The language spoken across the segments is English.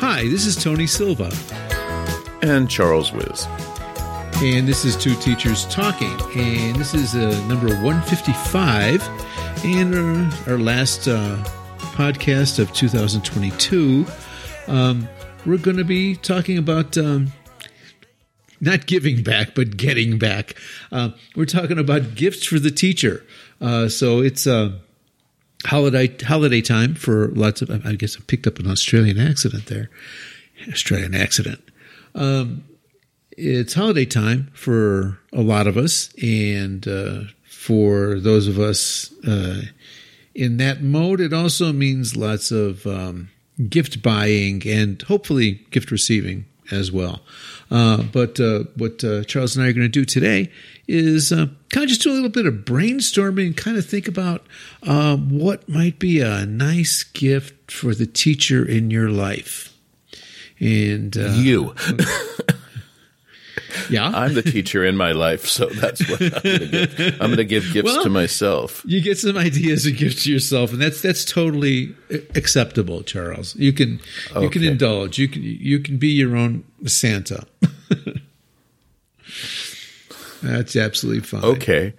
Hi, this is Tony Silva. And Charles Wiz. And this is Two Teachers Talking. And this is uh, number 155 and our, our last uh, podcast of 2022. Um, we're going to be talking about um, not giving back, but getting back. Uh, we're talking about gifts for the teacher. Uh, so it's uh, holiday holiday time for lots of. I guess I picked up an Australian accident there. Australian accident. Um, it's holiday time for a lot of us, and uh, for those of us uh, in that mode, it also means lots of um, gift buying and hopefully gift receiving as well. Uh, but uh, what uh, Charles and I are going to do today is uh, kind of just do a little bit of brainstorming and kind of think about uh, what might be a nice gift for the teacher in your life. And uh, you. yeah, I'm the teacher in my life, so that's what I'm going to give. I'm going to give gifts Well, to myself. you get some ideas and gifts to yourself, and that's that's totally acceptable, Charles. You can you can indulge. You can you can be your own Santa. that's absolutely fine. Okay.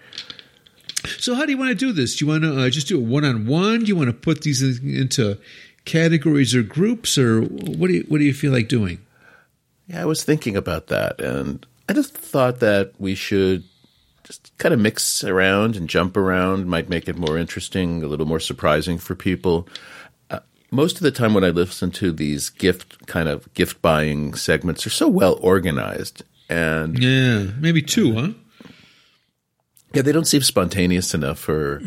So, how do you want to do this? Do you want to uh, just do it one on one? Do you want to put these in- into categories or groups, or what do you what do you feel like doing? Yeah, I was thinking about that, and I just thought that we should just kind of mix around and jump around. Might make it more interesting, a little more surprising for people. Uh, most of the time, when I listen to these gift kind of gift buying segments, they're so well organized, and Yeah, maybe two, huh? yeah, they don't seem spontaneous enough for.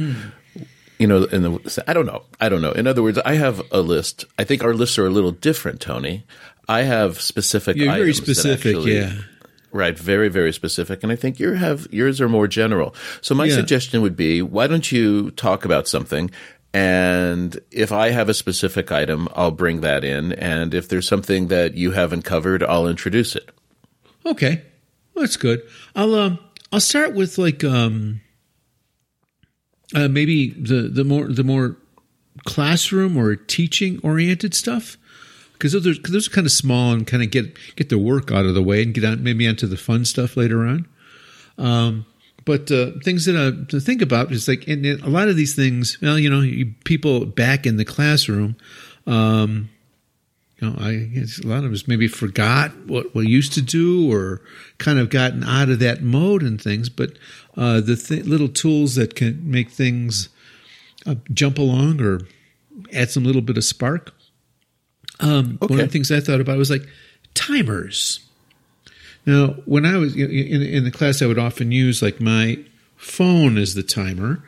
You know, in the I don't know, I don't know. In other words, I have a list. I think our lists are a little different, Tony. I have specific. You're very specific, actually- yeah. Right, very, very specific. And I think you have yours are more general. So my Yeah. suggestion would be why don't you talk about something and if I have a specific item, I'll bring that in. And if there's something that you haven't covered, I'll introduce it. Okay, that's good. I'll um I'll start with like um uh, maybe the the more the more classroom or teaching oriented stuff because those those are kind of small and kind of get get the work out of the way and get on maybe onto the fun stuff later on. Um, but uh, things that uh, to think about is like and a lot of these things. Well, you know, people back in the classroom. Um, you know, I guess a lot of us maybe forgot what we used to do or kind of gotten out of that mode and things. But uh, the th- little tools that can make things uh, jump along or add some little bit of spark. Um, One of the things I thought about was like timers. Now, when I was in, in, in the class, I would often use like my phone as the timer,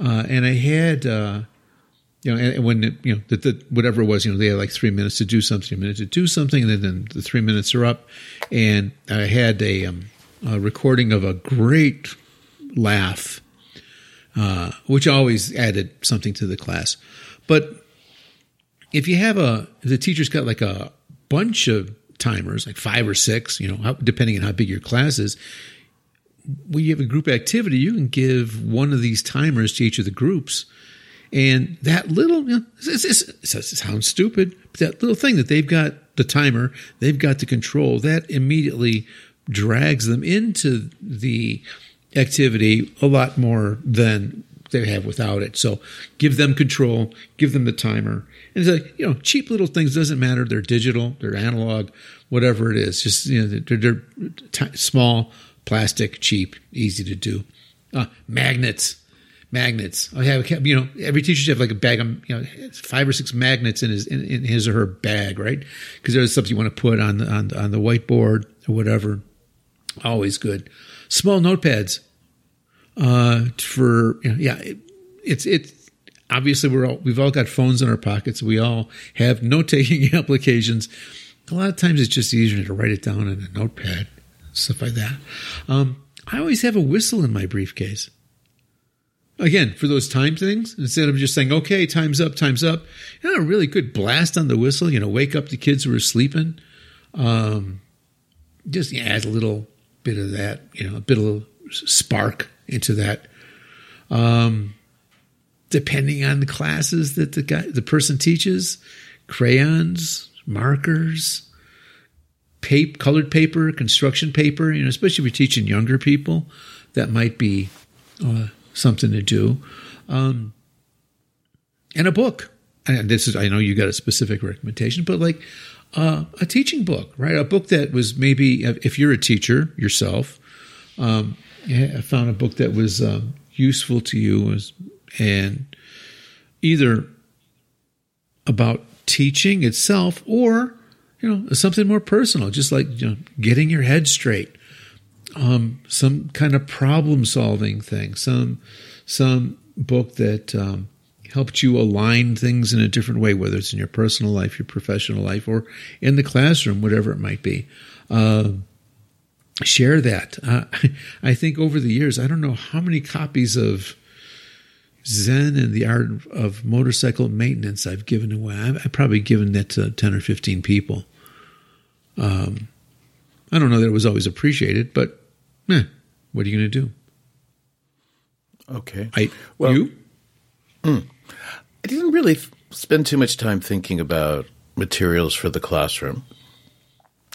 uh, and I had. You know, and and when it, you know that the, whatever it was, you know, they had like three minutes to do something, a minute to do something, and then, then the three minutes are up. And I had a, um, a recording of a great laugh, uh, which always added something to the class. But if you have a, if the teacher's got like a bunch of timers, like five or six, you know, depending on how big your class is, when you have a group activity, you can give one of these timers to each of the groups. And that little, you know, it's, it's, it's, it sounds stupid, but that little thing that they've got the timer, they've got the control, that immediately drags them into the activity a lot more than they have without it. So give them control, give them the timer. And it's like, you know, cheap little things doesn't matter. They're digital, they're analog, whatever it is. Just, you know, they're, they're t- small, plastic, cheap, easy to do. Uh, magnets magnets. I have, you know, every teacher should have like a bag of, you know, five or six magnets in his in, in his or her bag, right? Because there's something you want to put on the on, on the whiteboard or whatever. Always good. Small notepads. Uh, for you know, yeah, it, it's it's obviously we're all we've all got phones in our pockets. We all have note taking applications. A lot of times it's just easier to write it down in a notepad, stuff like that. Um, I always have a whistle in my briefcase again for those time things instead of just saying okay time's up time's up you know a really good blast on the whistle you know wake up the kids who are sleeping um just yeah, add a little bit of that you know a bit of spark into that um depending on the classes that the guy, the person teaches, crayons, markers, paper, colored paper, construction paper. You know, especially if you're teaching younger people, that might be uh, something to do. Um, and a book. And this is, I know you got a specific recommendation, but like uh, a teaching book, right? A book that was maybe, if you're a teacher yourself, um, I found a book that was um, useful to you and either about teaching itself or you know something more personal just like you know getting your head straight um, some kind of problem solving thing some some book that um, helped you align things in a different way whether it's in your personal life your professional life or in the classroom whatever it might be uh, share that. Uh, I think over the years, I don't know how many copies of Zen and the Art of Motorcycle Maintenance I've given away. I've, I've probably given that to 10 or 15 people. Um, I don't know that it was always appreciated, but eh, what are you going to do? Okay. I, well, you? Mm, I didn't really spend too much time thinking about materials for the classroom.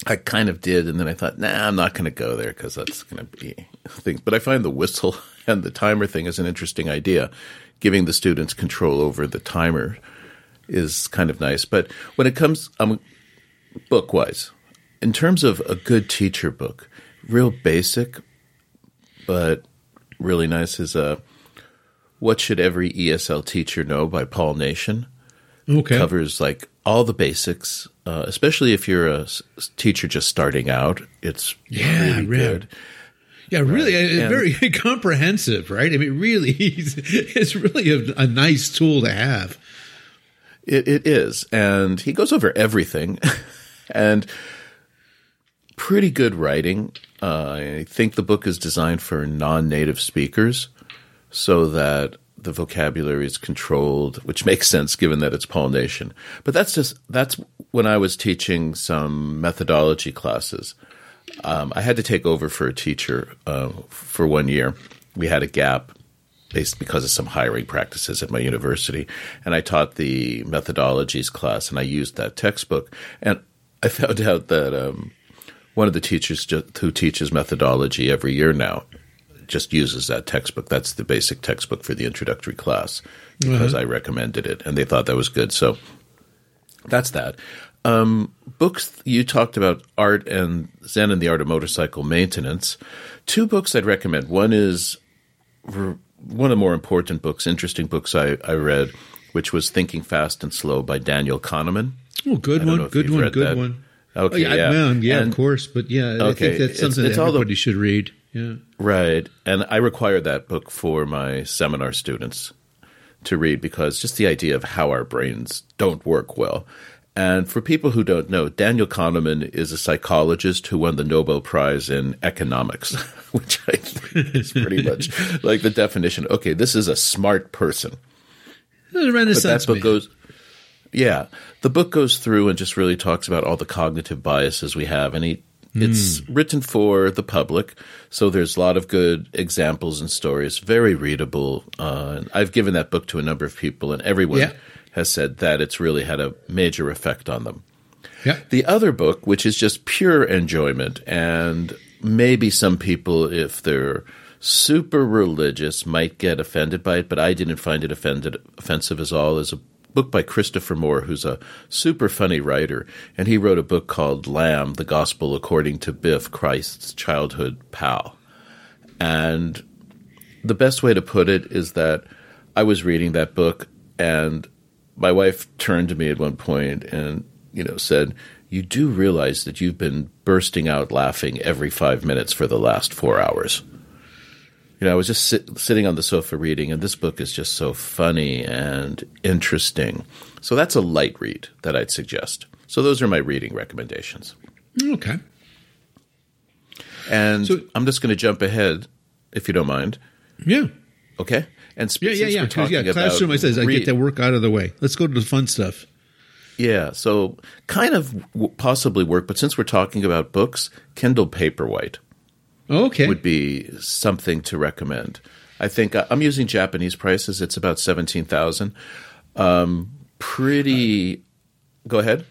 I kind of did, and then I thought, nah, I'm not going to go there because that's going to be things. But I find the whistle and the timer thing is an interesting idea. Giving the students control over the timer is kind of nice. But when it comes um, book wise, in terms of a good teacher book, real basic, but really nice is a uh, "What Should Every ESL Teacher Know" by Paul Nation. Okay, covers like all the basics, uh, especially if you're a teacher just starting out. It's yeah, really good. Yeah, really, right. very comprehensive, right? I mean, really, it's really a, a nice tool to have. It, it is, and he goes over everything, and pretty good writing. Uh, I think the book is designed for non-native speakers, so that the vocabulary is controlled, which makes sense given that it's Paul Nation. But that's just that's when I was teaching some methodology classes. Um, I had to take over for a teacher uh, for one year. We had a gap based because of some hiring practices at my university, and I taught the methodologies class, and I used that textbook, and I found out that um, one of the teachers who teaches methodology every year now just uses that textbook. That's the basic textbook for the introductory class because uh-huh. I recommended it and they thought that was good. So that's that. Um, books you talked about art and Zen and the art of motorcycle maintenance. Two books I'd recommend. One is one of the more important books, interesting books I, I read, which was Thinking Fast and Slow by Daniel Kahneman. Oh, good one, good one, good that. one. Okay, oh, yeah, yeah, yeah and, of course, but yeah, okay, I think that's something it's, it's that everybody the, should read. Yeah. Right. And I require that book for my seminar students to read because just the idea of how our brains don't work well. And for people who don't know, Daniel Kahneman is a psychologist who won the Nobel Prize in economics, which I think is pretty much like the definition. Okay, this is a smart person. Renaissance but that book man. goes, yeah, the book goes through and just really talks about all the cognitive biases we have, and he it's mm. written for the public, so there's a lot of good examples and stories. Very readable. Uh, I've given that book to a number of people, and everyone yeah. has said that it's really had a major effect on them. Yeah. The other book, which is just pure enjoyment, and maybe some people, if they're super religious, might get offended by it, but I didn't find it offended, offensive as all, is a book by Christopher Moore, who's a super funny writer, and he wrote a book called Lamb: The Gospel According to Biff, Christ's childhood pal. And the best way to put it is that I was reading that book, and my wife turned to me at one point and you know said, "You do realize that you've been bursting out laughing every five minutes for the last four hours." You know, I was just sit, sitting on the sofa reading, and this book is just so funny and interesting. So that's a light read that I'd suggest. So those are my reading recommendations. Okay. And so, I'm just going to jump ahead, if you don't mind. Yeah. Okay. And sp- yeah, yeah, yeah. yeah. Classroom, I says I get that work out of the way. Let's go to the fun stuff. Yeah, so kind of possibly work, but since we're talking about books, Kindle Paperwhite okay. would be something to recommend. I think uh, I'm using Japanese prices. It's about seventeen thousand. Um, pretty. Go ahead.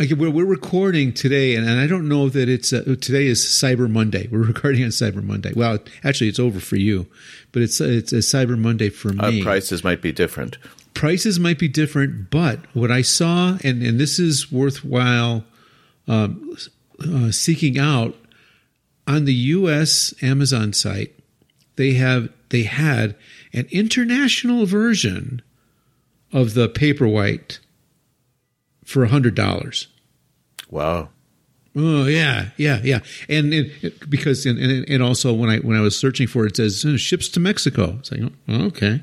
Okay, we're, we're recording today, and, and I don't know that it's uh, today is Cyber Monday. We're recording on Cyber Monday. Well, actually, it's over for you, but it's it's a Cyber Monday for Uh, me. prices might be different. prices might be different, but what I saw, and, and this is worthwhile um, uh, seeking out on the U.S. Amazon site, they have they had an international version of the Paperwhite for a hundred dollars. Wow. Oh yeah, yeah, yeah, and it, it- because and, and and also when I when I was searching for it, it says ships to Mexico. It's like oh, okay,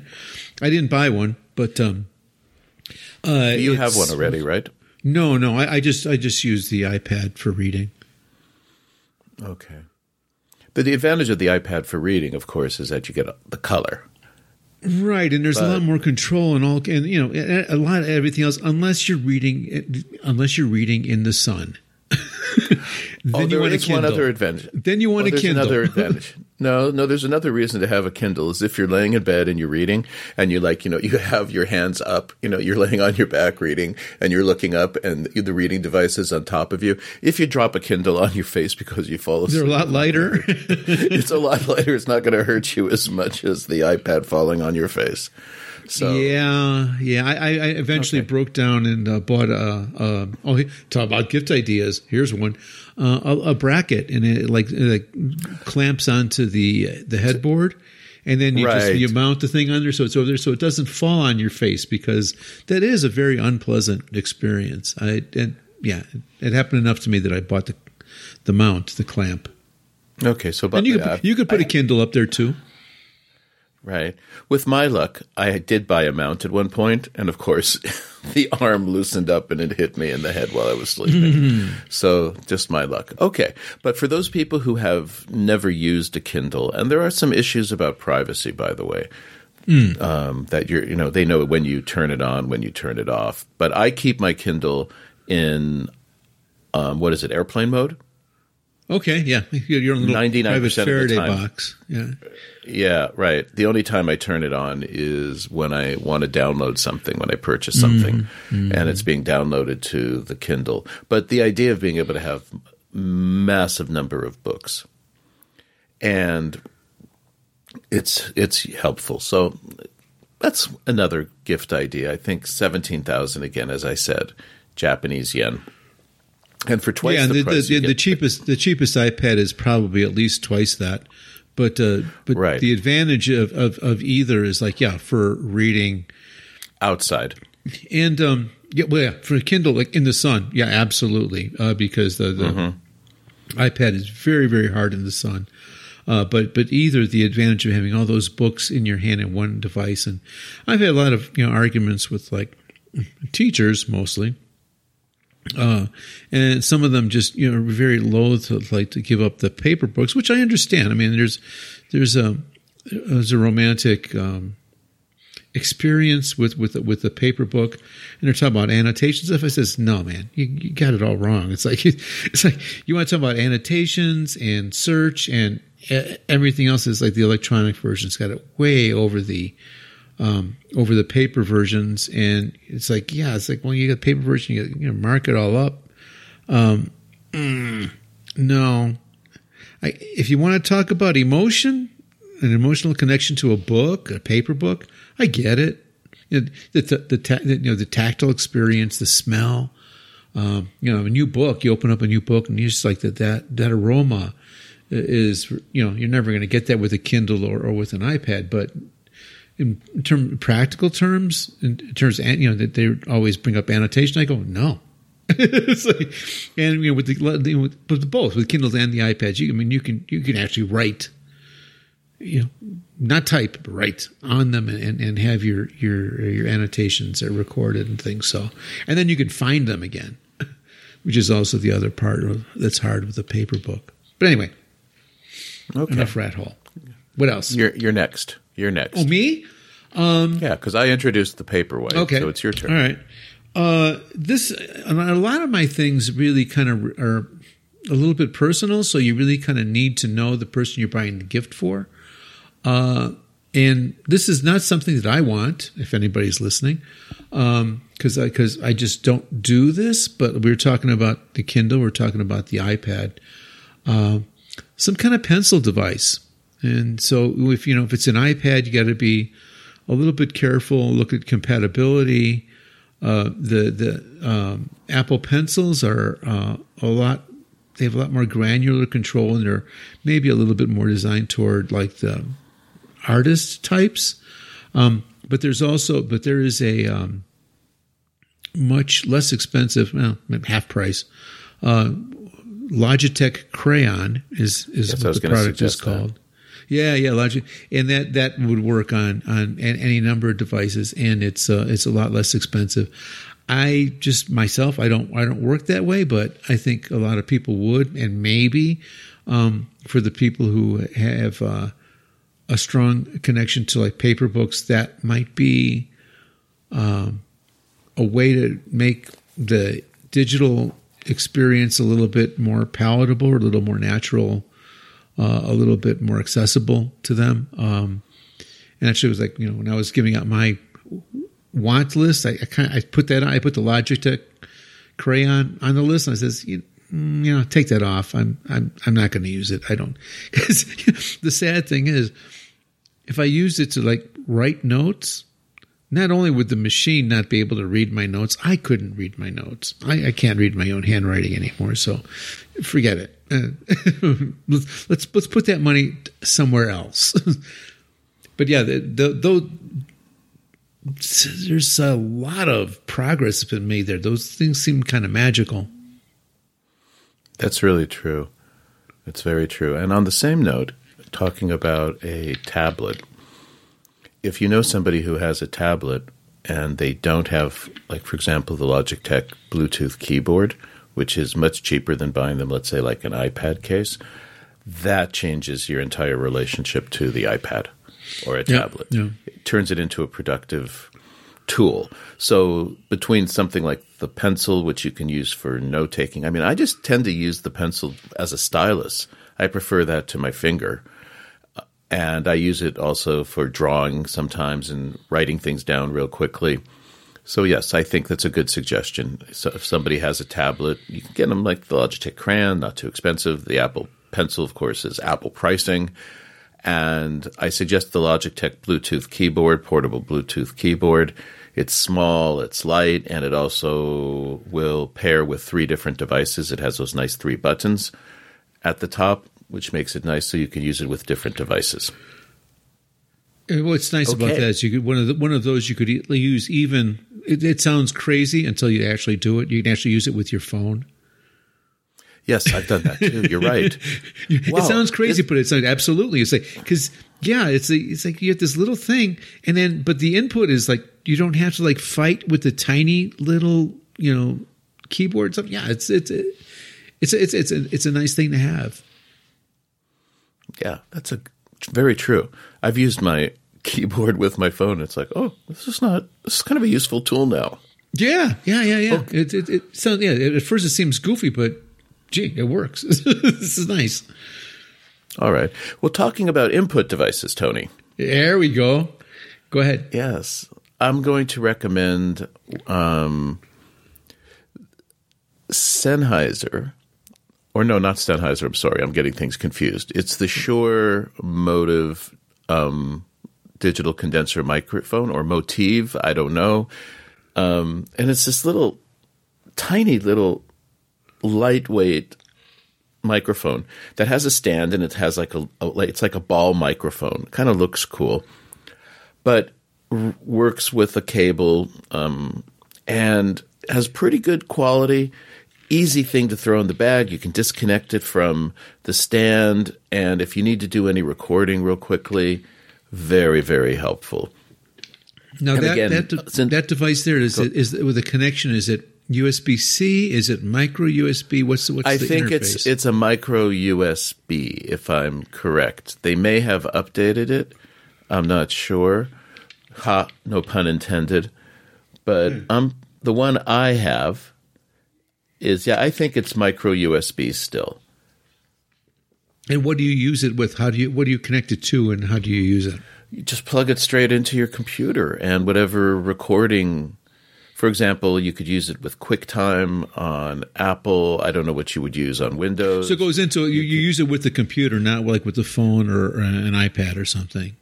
I didn't buy one, but um, uh, You have one already, right? No, no, I, I just I just use the iPad for reading. Okay. But the advantage of the iPad for reading, of course, is that you get the color. Right, and there's a lot more control and all, and you know, a a lot of everything else. Unless you're reading, unless you're reading in the sun, then oh, you want a one Kindle. other advantage. Then you want Oh, a there's Kindle. another advantage. No, no, there's another reason to have a Kindle is if you're laying in bed and you're reading and you like, you know, you have your hands up, you know, you're laying on your back reading and you're looking up and the reading device is on top of you. If you drop a Kindle on your face because you fall asleep, They're a lot lighter. it's a lot lighter. It's not going to hurt you as much as the iPad falling on your face. So Yeah, yeah. I, I I eventually broke down and uh, bought a, a. Oh, talk about gift ideas. Here's one: uh, a, a bracket, and it like, it like clamps onto the the headboard, and then you just you mount the thing under, so it's over there, so it doesn't fall on your face because that is a very unpleasant experience. I and yeah, it happened enough to me that I bought the the mount, the clamp, okay, so but and you could put, you could put a Kindle up there too. Right. With my luck, I did buy a mount at one point, and of course, the arm loosened up and it hit me in the head while I was sleeping. so, just my luck. Okay. But for those people who have never used a Kindle, and there are some issues about privacy, by the way, um, that you're, you know, they know when you turn it on, when you turn it off. But I keep my Kindle in, um, what is it, airplane mode? Okay, yeah, your own little 99% private of the Faraday time. box. Yeah. Yeah, right. The only time I turn it on is when I want to download something, when I purchase something, mm-hmm. Mm-hmm. and it's being downloaded to the Kindle. But the idea of being able to have a massive number of books, and it's it's helpful. So that's another gift idea. I think seventeen thousand again, as I said, Japanese yen, and for twice yeah, and the, the, the, price, the, you the cheapest the cheapest iPad is probably at least twice that. But uh, but Right. the advantage of, of, of either is like yeah for reading outside. and um yeah well yeah for Kindle like in the sun yeah absolutely uh, because the, the Mm-hmm. iPad is very very hard in the sun. Uh, but but either the advantage of having all those books in your hand in one device, and I've had a lot of you know arguments with like teachers mostly, uh, and some of them just you know are very loath to like to give up the paper books, which I understand. I mean, there's there's a there's a romantic um, experience with with with the paper book, and they're talking about annotations. If I says no, man, you, you got it all wrong. It's like it's like you want to talk about annotations and search and everything else is like the electronic version's got it way over the um, over the paper versions, and it's like yeah, it's like well, you get paper version, you, you know, mark it all up. Um, mm, no, I, if you want to talk about emotion, an emotional connection to a book, a paper book, I get it. You know, the, the, the, ta- you know, the tactile experience, the smell. Um, you know, a new book. You open up a new book, and you just like that that that aroma is. You know, you're never going to get that with a Kindle or, or with an iPad. But in, term practical terms, in, terms, of, you know, that they always bring up annotation. I go no. It's like- and you know, with the you know, with, with both with Kindles and the iPads, you I mean you can you can actually write, you know, not type but write on them and, and have your your your annotations are recorded and things. So and then you can find them again, which is also the other part of, that's hard with a paper book. But anyway, Okay, enough rat hole. What else? you're you're next. You're next. oh, me? Um, Yeah, because I introduced the Paperwhite. Okay. So it's your turn. All right. Uh, this a lot of my things really kind of are a little bit personal, so you really kind of need to know the person you're buying the gift for. Uh, and this is not something that I want. If anybody's listening, because I because I just don't do this. But we were talking about the Kindle. We're talking about the iPad. Uh, some kind of pencil device. And so if you know if it's an iPad, you got to be a little bit careful. Look at compatibility. Uh, the the um, Apple pencils are uh, a lot. They have a lot more granular control, and they're maybe a little bit more designed toward like the artist types. Um, but there's also, but there is a um, much less expensive, well, half price. Uh, Logitech Crayon is is Yes, what the product is called. Yeah, yeah, Logic, and that that would work on on any number of devices, and it's uh, it's a lot less expensive. I just myself, I don't I don't work that way, but I think a lot of people would, and maybe um, for the people who have uh, a strong connection to like paper books, that might be um, a way to make the digital experience a little bit more palatable or a little more natural, uh, a little bit more accessible to them. Um, and actually, it was like you know when I was giving out my want list, I, I kind I put that on, I put the Logitech crayon on the list, and I says. You, mm, you know, take that off. I'm I'm I'm not going to use it. I don't because the sad thing is, if I used it to like write notes, not only would the machine not be able to read my notes, I couldn't read my notes. I, I can't read my own handwriting anymore. So forget it. Uh, let's, let's let's put that money somewhere else. but yeah, though there's a lot of progress that's been made there. Those things seem kind of magical. That's really true. It's very true. And on the same note, talking about a tablet, if you know somebody who has a tablet and they don't have, like, for example, the Logitech Bluetooth keyboard, which is much cheaper than buying them, let's say, like an iPad case, that changes your entire relationship to the iPad or a Yeah, tablet. yeah. It turns it into a productive tool. So between something like the pencil, which you can use for note taking, I mean, I just tend to use the pencil as a stylus. I prefer that to my finger. And I use it also for drawing sometimes and writing things down real quickly. So yes, I think that's a good suggestion. So if somebody has a tablet, you can get them like the Logitech Crayon, not too expensive. The Apple Pencil, of course, is Apple pricing. And I suggest the Logitech Bluetooth keyboard, portable Bluetooth keyboard. It's small, it's light, and it also will pair with three different devices. It has those nice three buttons at the top, which makes it nice so you can use it with different devices. Uh, and What's nice about Okay. that is you could one of the, one of those you could e- use even. It, it sounds crazy until you actually do it. You can actually use it with your phone. Yes, I've done that too. You're right. Wow. It sounds crazy, but it's like absolutely. It's like because yeah, it's like, it's like you have this little thing, and then but the input is like you don't have to like fight with the tiny little you know keyboard stuff. Yeah, it's it's it's it's it's a, it's a nice thing to have. Yeah, that's a very true. I've used my keyboard with my phone. It's like, oh, this is not. This is kind of a useful tool now. Yeah, yeah, yeah, yeah. It it, it sounds yeah. At first, it seems goofy, but gee, it works. this is nice. All right. Well, talking about input devices, Tony. There we go. Go ahead. Yes, I'm going to recommend um, Sennheiser, or no, not Sennheiser. I'm sorry, I'm getting things confused. It's the Shure MOTIV um, digital condenser microphone, or MOTIV. I don't know. Um, and it's this little, tiny little, lightweight microphone that has a stand and it has like a, a it's like a ball microphone. Kind of looks cool but r- works with a cable um, and has pretty good quality. Easy thing to throw in the bag. You can disconnect it from the stand, and if you need to do any recording real quickly, very very helpful. Now And that again, that, de- since- that device there is it, is it, with a connection. Is it USB C? Is it micro USB? What's the, what's I the think interface? it's it's a micro USB, if I'm correct. They may have updated it. I'm not sure. Ha, no pun intended. But um, the one I have is yeah, I think it's micro USB still. and what do you use it with? How do you what do you connect it to, and how do you use it? you just plug it straight into your computer and whatever recording. For example, you could use it with QuickTime on Apple. I don't know what you would use on Windows. So it goes into you, you use it with the computer, not like with the phone or, or an iPad or something.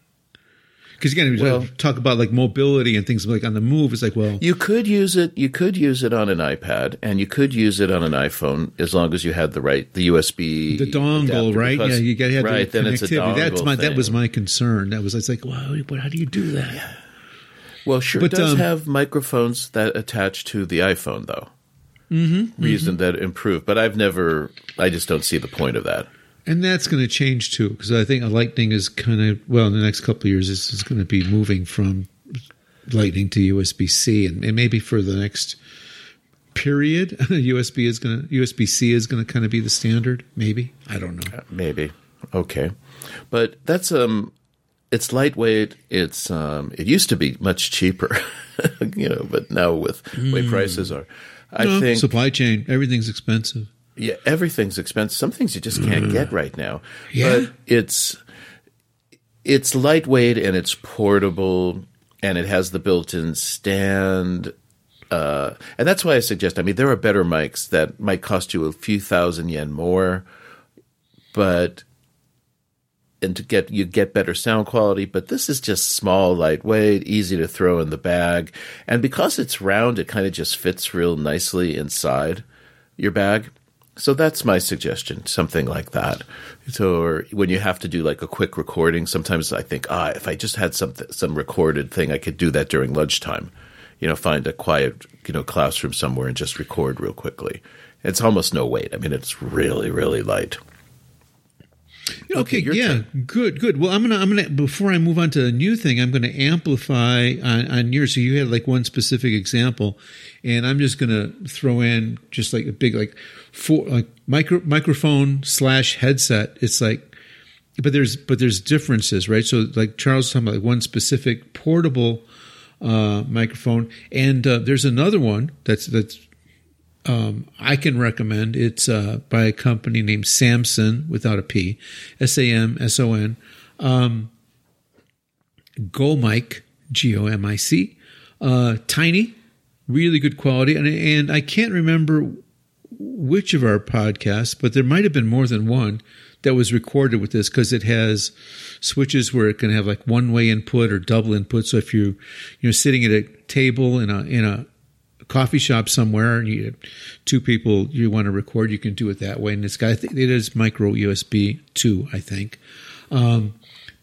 Because again, we Well- talk about like mobility and things like on the move. It's like, well, You could use it. You could use it on an iPad, and you could use it on an iPhone as long as you had the right the USB the dongle, right? Yeah, you got to have right. the Then it's a connectivity. That's my that was my concern. That was it's like, wow, but how do you do that? Well, Shure But, does um, have microphones that attach to the iPhone, though. Mm-hmm, Reason that improved, but I've never. I just don't see the point of that. And that's going to change too, because I think a Lightning is kind of well in the next couple of years. This is going to be moving from Lightning to USB C, and, and maybe for the next period, USB is going to USB C is going to kind of be the standard. Maybe I don't know. Maybe okay, but that's um, it's lightweight. It's um, it used to be much cheaper, you know, but now with the way prices are, I No, think supply chain, everything's expensive. Yeah, everything's expensive. Some things you just can't get right now. Yeah. But it's it's lightweight and it's portable and it has the built-in stand. Uh, and that's why I suggest. I mean, there are better mics that might cost you a few thousand yen more, but and to get you get better sound quality. But this is just small, lightweight, easy to throw in the bag, and because it's round, it kind of just fits real nicely inside your bag. So that's my suggestion, something like that. So, or when you have to do like a quick recording, sometimes I think, ah, if I just had some some recorded thing, I could do that during lunchtime. You know, find a quiet, you know, classroom somewhere and just record real quickly. It's almost no weight. I mean, it's really, really light. Okay, your yeah, turn. good, good. Well, I'm gonna, I'm gonna. Before I move on to a new thing, I'm gonna amplify on, on yours. So you had like one specific example, and I'm just gonna throw in just like a big like four like micro microphone slash headset. It's like, but there's but there's differences, right? So like Charles was talking about like one specific portable uh, microphone, and uh, there's another one that's that's um, I can recommend. It's uh, by a company named Samson without a P, S A M S O N. Um, Go Mic, G O M I C. Uh, tiny, really good quality, and and I can't remember which of our podcasts, but there might have been more than one that was recorded with this because it has switches where it can have like one way input or double input. So if you you're sitting at a table in a in a coffee shop somewhere and you have two people you want to record, you can do it that way. And it's got it is micro USB two, I think. Um,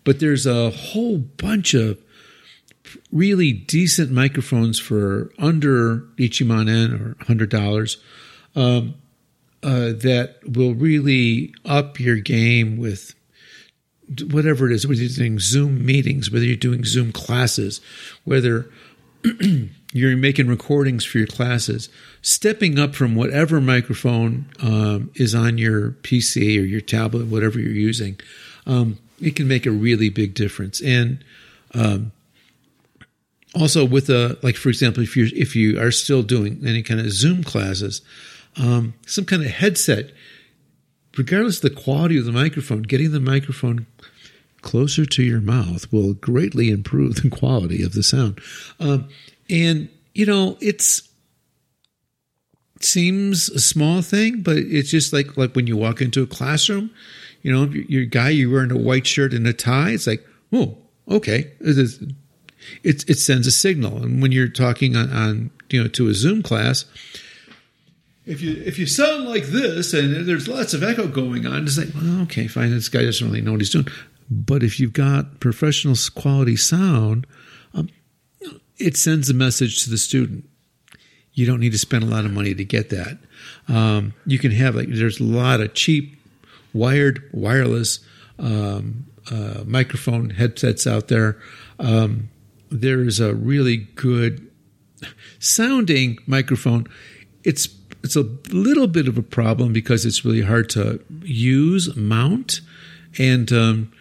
but there's a whole bunch of really decent microphones for under Ichiman en or hundred dollars um, uh, that will really up your game with whatever it is, whether you're doing Zoom meetings, whether you're doing Zoom classes, whether you're making recordings for your classes, stepping up from whatever microphone um, is on your PC or your tablet, whatever you're using, um, it can make a really big difference. And um, also with a like, for example, if you if you are still doing any kind of Zoom classes, um, some kind of headset, regardless of the quality of the microphone, getting the microphone closer to your mouth will greatly improve the quality of the sound. Um, and you know, it's seems a small thing, but it's just like like when you walk into a classroom, you know, your, guy you're wearing a white shirt and a tie. It's like, oh, okay, it, it it sends a signal. And when you're talking on, on you know to a Zoom class, if you if you sound like this and there's lots of echo going on, it's like, well, okay, fine. This guy doesn't really know what he's doing. But if you've got professional quality sound, um, it sends a message to the student. You don't need to spend a lot of money to get that. Um, you can have like there's a lot of cheap wired wireless um, uh, microphone headsets out there. Um, there's a really good sounding microphone. It's it's a little bit of a problem because it's really hard to use mount and um,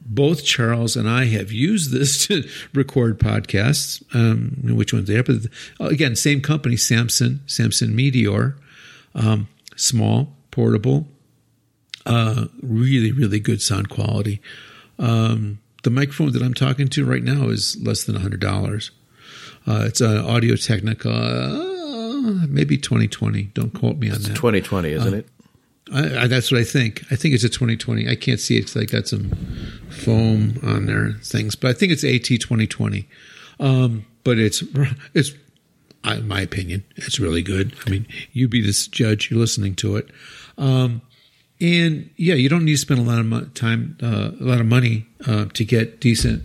both Charles and I have used this to record podcasts. Um, which ones they? But again, same company, Samson, Samson Meteor, um, small, portable, uh, really, really good sound quality. Um, the microphone that I'm talking to right now is less than hundred dollars. Uh, it's an Audio Technica, uh, maybe 2020. Don't quote me on that. 2020, isn't it? I, I, that's what I think. I think it's a 2020. I can't see it because I got some foam on there things, but I think it's AT 2020. Um, but it's it's in my opinion, it's really good. I mean, you be this judge. You're listening to it, um, and yeah, you don't need to spend a lot of mo- time, uh, a lot of money uh, to get decent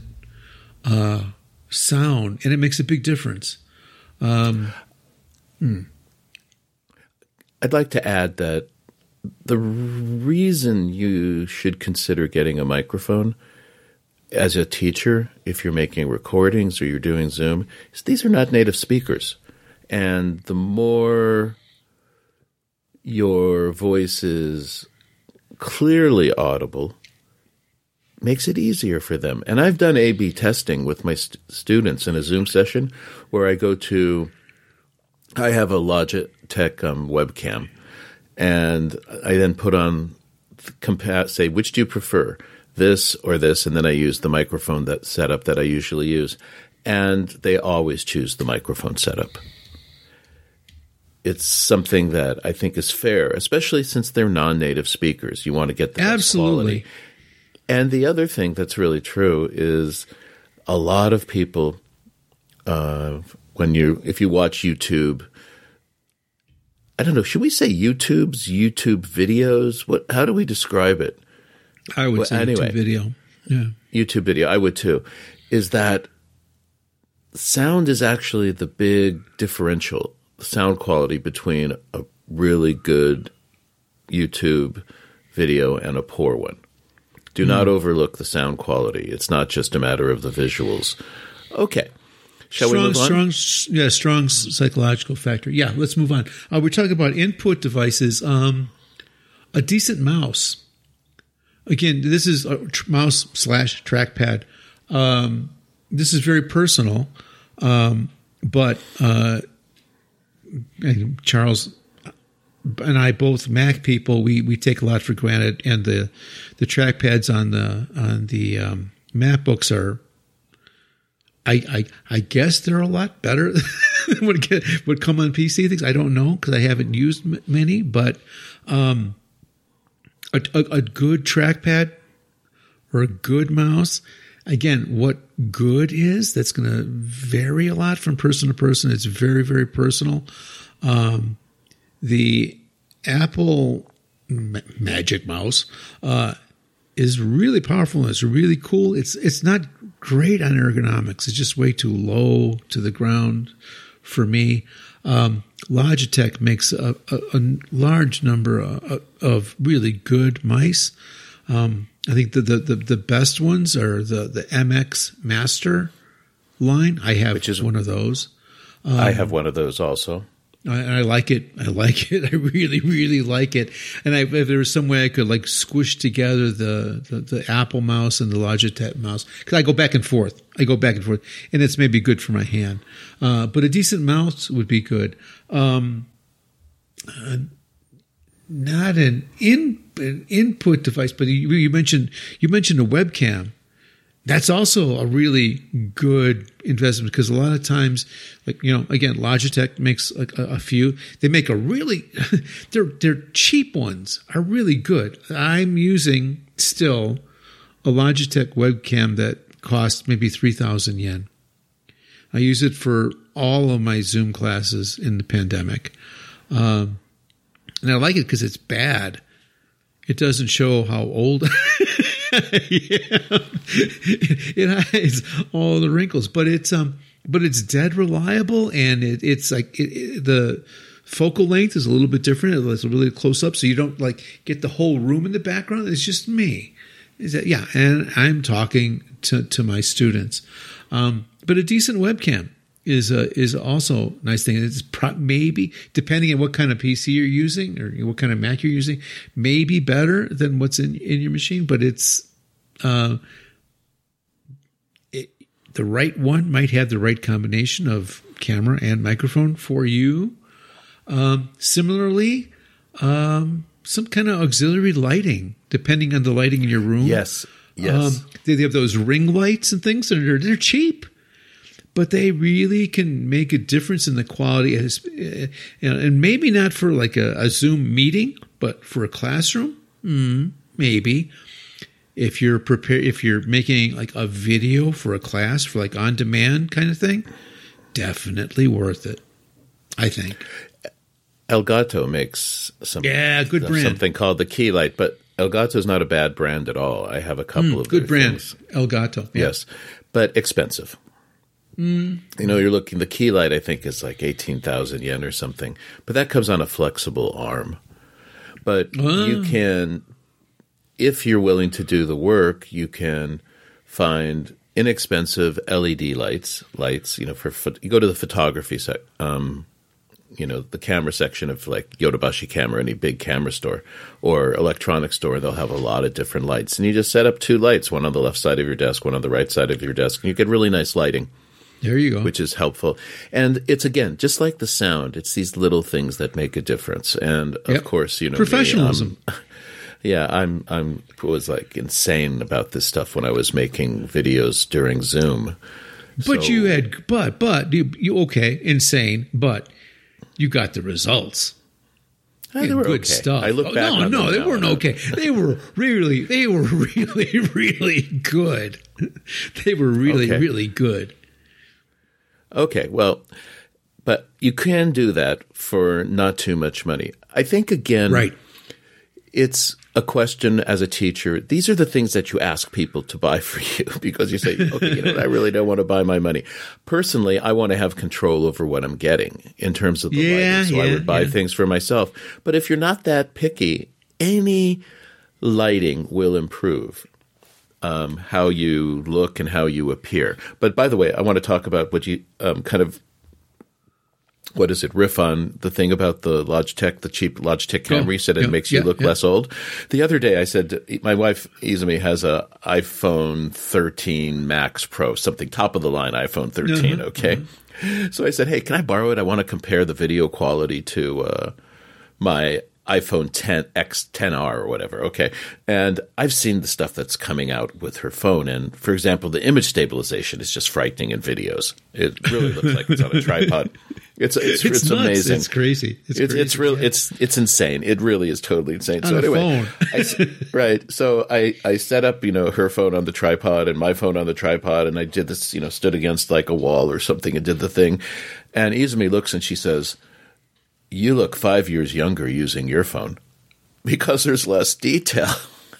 uh, sound, and it makes a big difference. Um, hmm. I'd like to add that the reason you should consider getting a microphone as a teacher, if you're making recordings or you're doing Zoom, is these are not native speakers. And the more your voice is clearly audible, makes it easier for them. And I've done A B testing with my st- students in a Zoom session where I go to, I have a Logitech um, webcam, and I then put on, compa- say, which do you prefer, this or this? And then I use the microphone that setup that I usually use. And they always choose the microphone setup it's something that I think is fair, especially since they're non-native speakers. You want to get the absolutely. And the other thing that's really true is a lot of people, uh, when you if you watch YouTube, I don't know, should we say YouTube's YouTube videos? What? How do we describe it? I would well, say anyway, YouTube video. Yeah, YouTube video. I would too. Is that sound is actually the big differential sound quality between a really good YouTube video and a poor one. Do mm. not overlook the sound quality. It's not just a matter of the visuals. Okay. Shall strong, we move on? Strong, yeah, strong psychological factor. Yeah, let's move on. Uh, we're talking about input devices. Um, a decent mouse. Again, this is a tr- mouse slash trackpad. Um, this is very personal, um, but uh, Charles and I both Mac people. We we take a lot for granted, and the the trackpads on the on the um, MacBooks are. I, I I guess they're a lot better than would get would come on PC things. I don't know because I haven't used m- many, but um, a, a, a good trackpad or a good mouse again, what good is, that's going to vary a lot from person to person. It's very, very personal. Um, the Apple Magic Mouse uh, is really powerful and it's really cool. It's it's not great on ergonomics. It's just way too low to the ground for me. Um, Logitech makes a, a, a large number of, of, really good mice. Um, I think the, the, the, the, best ones are the, the MX Master line. I have Which is one of those. Um, I have one of those also. I, I, like it. I like it. I really, really like it. And I, if there was some way I could like squish together the, the, the Apple mouse and the Logitech mouse, because I go back and forth. I go back and forth, and it's maybe good for my hand. Uh, but a decent mouse would be good. Um, uh, not an in an input device, but you, you mentioned you mentioned a webcam. That's also a really good investment because a lot of times, like you know, again, Logitech makes a, a few. They make a really their their cheap ones are really good. I'm using still a Logitech webcam that costs maybe three thousand yen. I use it for all of my Zoom classes in the pandemic. Um, and I like it because it's bad. It doesn't show how old. it hides all the wrinkles, but it's um, but it's dead reliable, and it, it's like it, it, the focal length is a little bit different. It's really close up, so you don't like get the whole room in the background. It's just me. Is that yeah? And I'm talking to to my students, um, but a decent webcam is a, is also a nice thing. It's pro- maybe depending on what kind of PC you're using or what kind of Mac you're using, maybe better than what's in in your machine. But it's uh, it, the right one might have the right combination of camera and microphone for you. Um, similarly, um, some kind of auxiliary lighting, depending on the lighting in your room. Yes. Yes. Um, they, they have those ring lights and things, and they're, they're cheap, but they really can make a difference in the quality. Uh, and maybe not for like a, a Zoom meeting, but for a classroom, mm, maybe. If you're prepared, if you're making like a video for a class for like on demand kind of thing, definitely worth it. I think. Elgato makes some Yeah, good brand. something called the Key Light, but Elgato is not a bad brand at all. I have a couple of Mm, Good brands. things. Elgato. Yeah. Yes, but expensive. Mm. You know, you're looking. The key light, I think, is like eighteen thousand yen or something, but that comes on a flexible arm. But you Ah. can, if you're willing to do the work, you can find inexpensive LED lights. Lights, you know, for you go to the photography sec, um, you know, the camera section of like Yodobashi Camera, any big camera store or electronic store, they'll have a lot of different lights. And you just set up two lights, one on the left side of your desk, one on the right side of your desk, and you get really nice lighting, There you go. which is helpful. And it's again, just like the sound, it's these little things that make a difference. And of Yep. course, you know, me, um, Professionalism. yeah, I'm I'm was like insane about this stuff when I was making videos during Zoom. but So- you had, but, but, you, you okay, insane, but you got the results. Ah, they were good okay. stuff. I look Oh, back. no, no, they now weren't okay. They were really, they were really, really good. They were really, Okay. really good. Okay, well, but you can do that for not too much money. I think again, Right. It's a question as a teacher. These are the things that you ask people to buy for you because you say, okay, you know, I really don't want to buy my money. Personally, I want to have control over what I'm getting in terms of the Yeah, lighting. So I would buy yeah. things for myself. But if you're not that picky, any lighting will improve um, how you look and how you appear. But by the way, I want to talk about what you um, kind of what is it? Riff on the thing about the Logitech, the cheap Logitech camera. You said it makes you yeah, look yeah. less old. The other day, I said my wife Izumi has a iPhone 13 Max Pro, something top of the line iPhone 13. Uh-huh, okay, so I said, hey, can I borrow it? I want to compare the video quality to uh, my iPhone 10 X 10R or whatever. Okay. And I've seen the stuff that's coming out with her phone. And for example, the image stabilization is just frightening in videos. It really looks like it's on a tripod. It's, it's, it's, It's, amazing. It's crazy. It's, It's, crazy. it's real. It's it's insane. It really is totally insane. so anyway. I right. So I I set up you know her phone on the tripod and my phone on the tripod, and I did this you know stood against like a wall or something and did the thing. And Izumi looks and she says, "You look five years younger using your phone because there's less detail."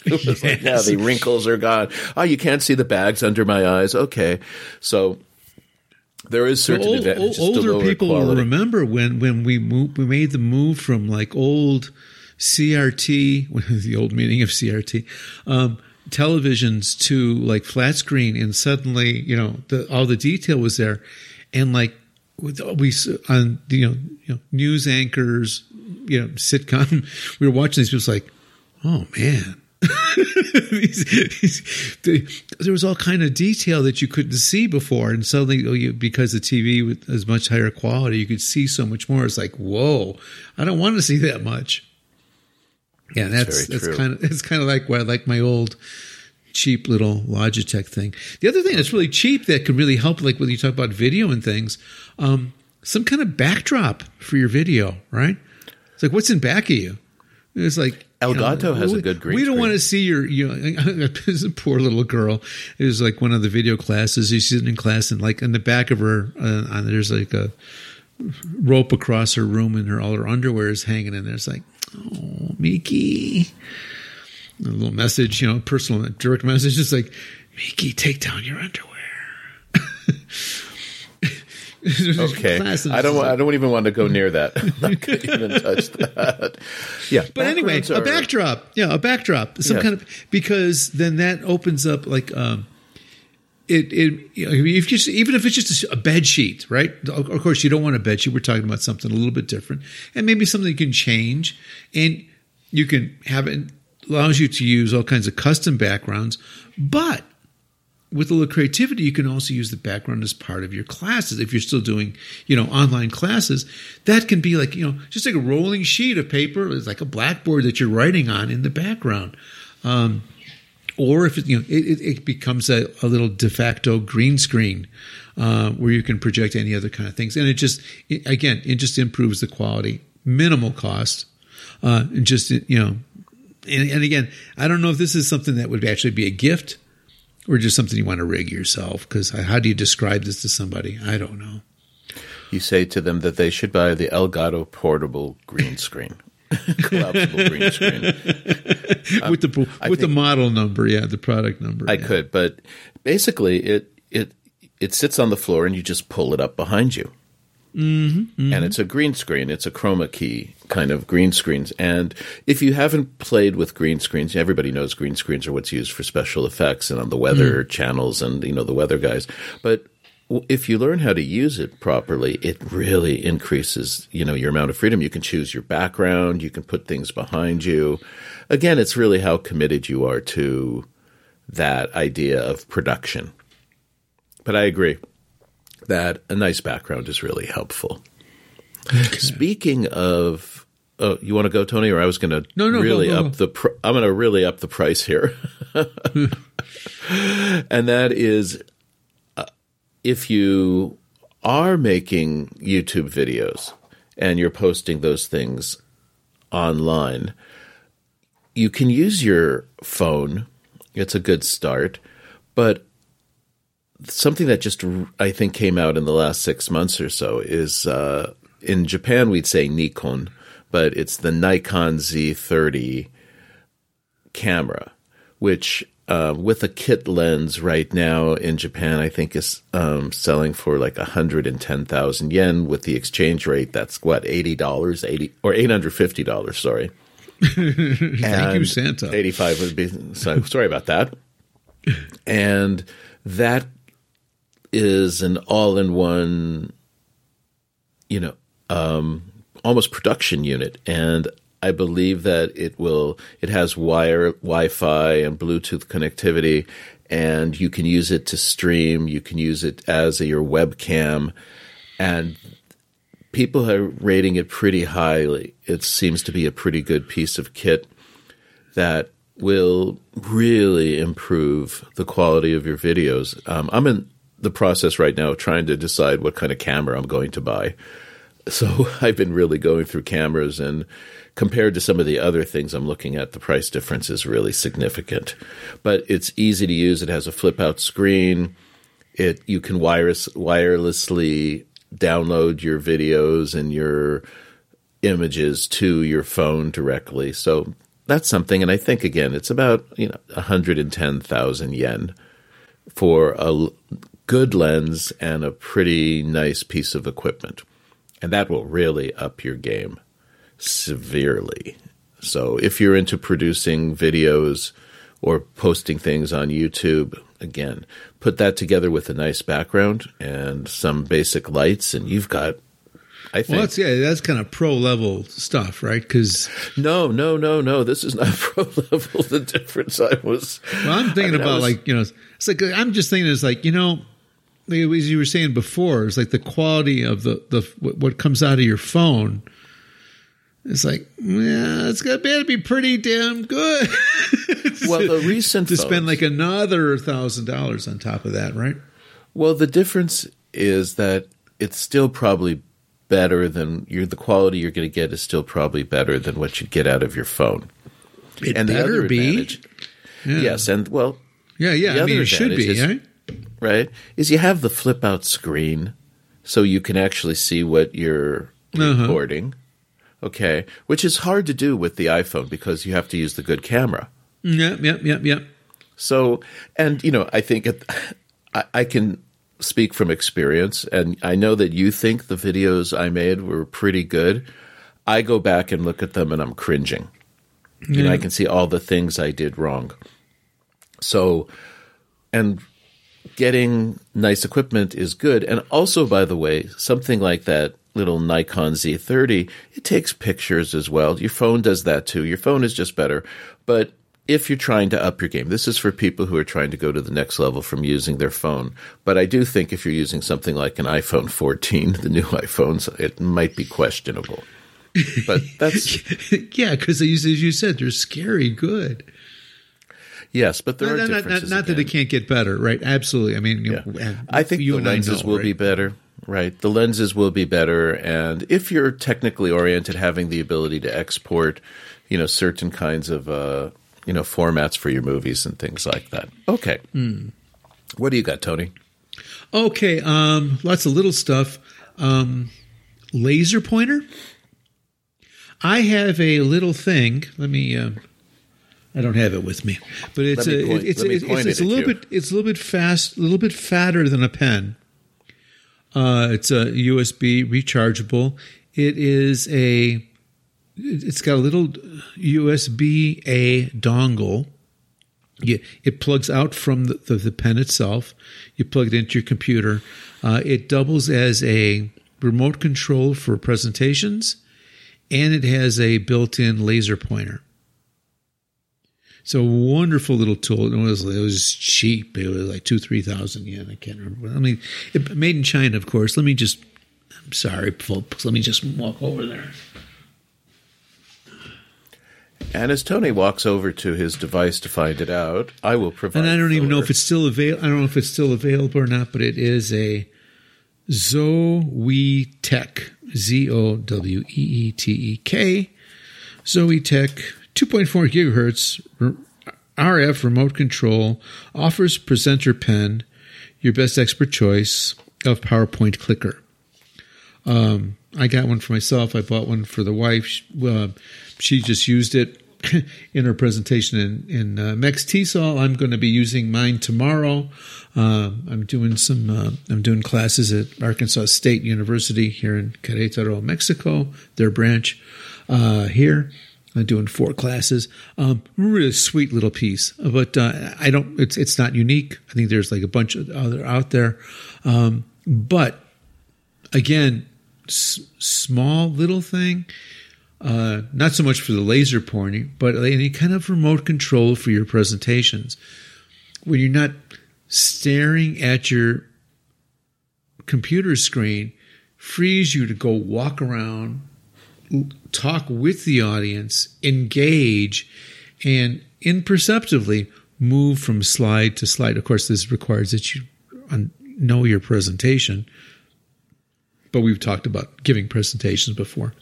It was like, yeah, the wrinkles are gone. Oh, you can't see the bags under my eyes. Okay, so there is certain Old- advantages older people will remember when when we moved, we made the move from like old CRT, the old meaning of CRT, um, televisions to like flat screen, and suddenly you know the, all the detail was there, and like with we on you know you know news anchors, you know sitcom, we were watching these. Was like, oh man. These- these- the- there was all kind of detail that you couldn't see before, and suddenly, oh, you, because the TV with is much higher quality, you could see so much more. It's like, whoa, I don't want to see that much. Yeah, that's very that's kind of it's kind of like why I like my old cheap little Logitech thing. The other thing that's really cheap that could really help, like when you talk about video and things, um, some kind of backdrop for your video, right? It's like what's in back of you. It's like you know, Elgato has a good green We don't screen. want to see your, you know, this poor little girl. It was like one of the video classes. She's sitting in class, and like in the back of her, uh, on, there's like a rope across her room, and her all her underwear is hanging in there. It's like, oh, Miki. A little message, you know, personal direct message. It's like, Mickey, take down your underwear. Okay, I don't. I don't even want to go near that. I'm not going to even touch that. Yeah, But anyway, backgrounds a backdrop. Yeah, a backdrop. Some Yeah. kind of because then that opens up like um it it you know, if you just, even if it's just a bed sheet, right? Of of course, you don't want a bed sheet. We're talking about something a little bit different, and maybe something you can change, and you can have it allows you to use all kinds of custom backgrounds, but with a little creativity, you can also use the background as part of your classes. If you're still doing, you know, online classes, that can be like, you know, just like a rolling sheet of paper. It's like a blackboard that you're writing on in the background. Um, or if it, you know it, it becomes a, a, little de facto green screen uh, where you can project any other kind of things, and it just it, again it just improves the quality, minimal cost, uh, and just you know, and, and again I don't know if this is something that would actually be a gift or just something you want to rig yourself because how do you describe this to somebody? I don't know. You say to them that they should buy the Elgato portable green screen. collapsible green screen with the with the model number, yeah, the product number. I yeah. could, but basically, it it it sits on the floor and you just pull it up behind you. Mm-hmm, mm-hmm. And it's a green screen. It's a chroma key kind of green screens. And if you haven't played with green screens, everybody knows green screens are what's used for special effects and on the weather mm. channels and you know the weather guys. But if you learn how to use it properly, it really increases, you know, your amount of freedom. You can choose your background, you can put things behind you. Again, it's really how committed you are to that idea of production. But I agree that a nice background is really helpful. Okay. Speaking of Oh, you want to go, Tony, or I was going to no, no, really go, up the. Pr- I'm going to really up the price here, and that is uh, if you are making YouTube videos and you're posting those things online, you can use your phone. It's a good start. But something that just, I think, came out in the last six months or so is uh, in Japan, we'd say Nikon, but it's the Nikon Z30 camera, which uh, with a kit lens right now in Japan, I think is um, selling for like 110,000 yen with the exchange rate. That's what, $80, 80 or $850, sorry. Thank you, Santa. 85 would be, so, sorry about that. And that is an all in one, you know, um, almost production unit. And I believe that it will. It has wire, Wi-Fi, and Bluetooth connectivity, and you can use it to stream. You can use it as a, your webcam, and people are rating it pretty highly. It seems to be a pretty good piece of kit that will really improve the quality of your videos. Um, I'm in the process right now trying to decide what kind of camera I'm going to buy. So I've been really going through cameras and compared to some of the other things I'm looking at, the price difference is really significant. But it's easy to use. It has a flip out screen. It you can wireless, wirelessly download your videos and your images to your phone directly. So that's something. And I think again, it's about you know 110,000 yen for a good lens and a pretty nice piece of equipment. And that will really up your game severely. So if you're into producing videos or posting things on YouTube, again, put that together with a nice background and some basic lights, and you've got. I think. Well, that's yeah, that's kind of pro level stuff, right? Because no, no, no, no, this is not pro level. The difference I was. Well, I'm thinking I mean, about was, like you know, it's like I'm just thinking it's like you know, as you were saying before, it's like the quality of the the what comes out of your phone it's like, yeah, it's got to be pretty damn good. well, the recent to spend like another thousand dollars on top of that, right? Well, the difference is that it's still probably better than you the quality you're going to get is still probably better than what you get out of your phone. It and better be. Yeah. Yes, and well, yeah, yeah. I mean, it should be, is, right? Right? Is you have the flip out screen, so you can actually see what you're uh-huh. recording okay, which is hard to do with the iPhone because you have to use the good camera. Yep, yep, yep, yep. So, and you know, I think it, I, I can speak from experience, and I know that you think the videos I made were pretty good. I go back and look at them, and I'm cringing. Yeah. You know, I can see all the things I did wrong. So, and getting nice equipment is good. And also, by the way, something like that little Nikon Z30, it takes pictures as well. Your phone does that too. Your phone is just better. But if you're trying to up your game, this is for people who are trying to go to the next level from using their phone. But I do think if you're using something like an iPhone 14, the new iPhones, it might be questionable. But that's yeah, because as you said, they're scary good. Yes, but there not, are not, not, differences. not that it can't get better, right? Absolutely. I mean, you Yeah. know, I think you the lenses know, will right? be better. Right, the lenses will be better, and if you're technically oriented, having the ability to export, you know, certain kinds of uh, you know formats for your movies and things like that. Okay, Hmm. what do you got, Tony? Okay, um, lots of little stuff. Um, laser pointer. I have a little thing. Let me. Um, I don't have it with me, but it's a, point- it's it's, it's, it's a little you. bit it's a little bit fast, a little bit fatter than a pen. Uh, it's a USB rechargeable. It is a. It's got a little USB A dongle. You, it plugs out from the, the, the pen itself. You plug it into your computer. Uh, it doubles as a remote control for presentations, and it has a built-in laser pointer. So a wonderful little tool. It was it was cheap. It was like two three thousand yen. I can't remember. I mean, it, made in China, of course. Let me just. I'm sorry, folks. Let me just walk over there. And as Tony walks over to his device to find it out, I will provide. And I don't even know if it's still avail. I don't know if it's still available or not, but it is a Zoe Tech, Z O W E E T E K, Zoweetek, 2.4 gigahertz RF remote control, offers presenter pen, your best expert choice of PowerPoint clicker. Um, I got one for myself. I bought one for the wife. She, uh, she just used it in her presentation in in uh, MEXTESOL. I'm going to be using mine tomorrow. Um, I'm doing some. Uh, I'm doing classes at Arkansas State University here in Querétaro, Mexico. Their branch uh, here. I'm doing four classes. Um, really sweet little piece, but uh, I don't. It's it's not unique. I think there's like a bunch of other out there, um, but again, s- small little thing. Uh, not so much for the laser pointing, but any kind of remote control for your presentations. When you're not staring at your computer screen, frees you to go walk around, talk with the audience, engage, and imperceptibly move from slide to slide. Of course, this requires that you know your presentation, but we've talked about giving presentations before.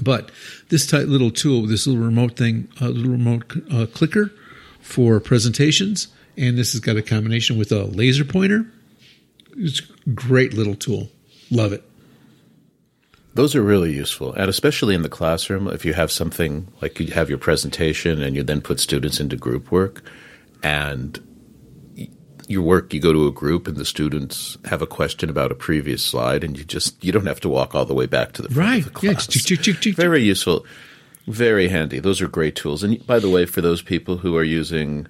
But this tight little tool, this little remote thing, a little remote uh, clicker for presentations, and this has got a combination with a laser pointer. It's a great little tool. Love it. Those are really useful, and especially in the classroom, if you have something like you have your presentation and you then put students into group work, and your work, you go to a group and the students have a question about a previous slide, and you just you don't have to walk all the way back to the front Right. of the class. Chick. Very useful, very handy. Those are great tools. And by the way, for those people who are using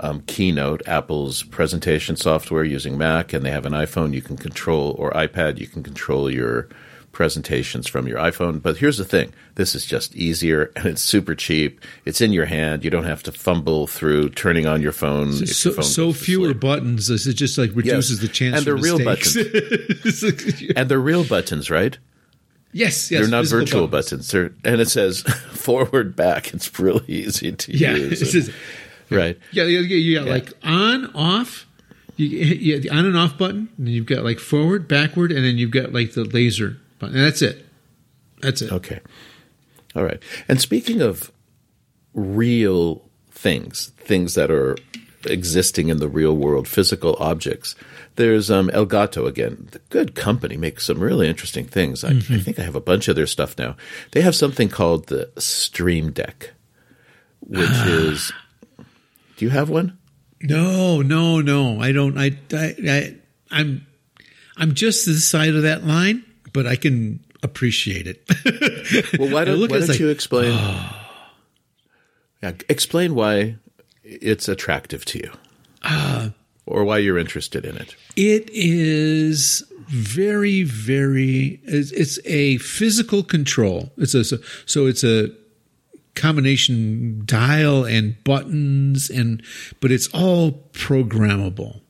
um, Keynote, Apple's presentation software, using Mac, and they have an iPhone, you can control or iPad, you can control your presentations from your iPhone. But here's the thing: this is just easier, and it's super cheap. It's in your hand. You don't have to fumble through turning on your phone. So, your phone so fewer buttons. This is just like reduces the chance And they're real buttons. and they're real buttons, right? yes, yes. They're not virtual buttons. buttons. And it says forward, back. It's really easy to Yeah, use. this is- right. yeah, yeah, yeah, yeah. Yeah. Like on, off. You yeah, the on and off button, and then you've got like forward, backward, and then you've got like the laser button. And that's it. That's it. Okay. All right. And speaking of real things, things that are existing in the real world, physical objects, there's um, Elgato again. The good company makes some really interesting things. I, I think I have a bunch of their stuff now. They have something called the Stream Deck, which is. Do you have one? No, no, no. I don't. I, I, I, I'm, I'm just the side of that line, but I can appreciate it. Well, why don't, why don't like, you explain? yeah, explain why it's attractive to you, Uh, or why you're interested in it. It is very, very. It's, it's a physical control. It's a so, so it's a combination dial and buttons and but it's all programmable.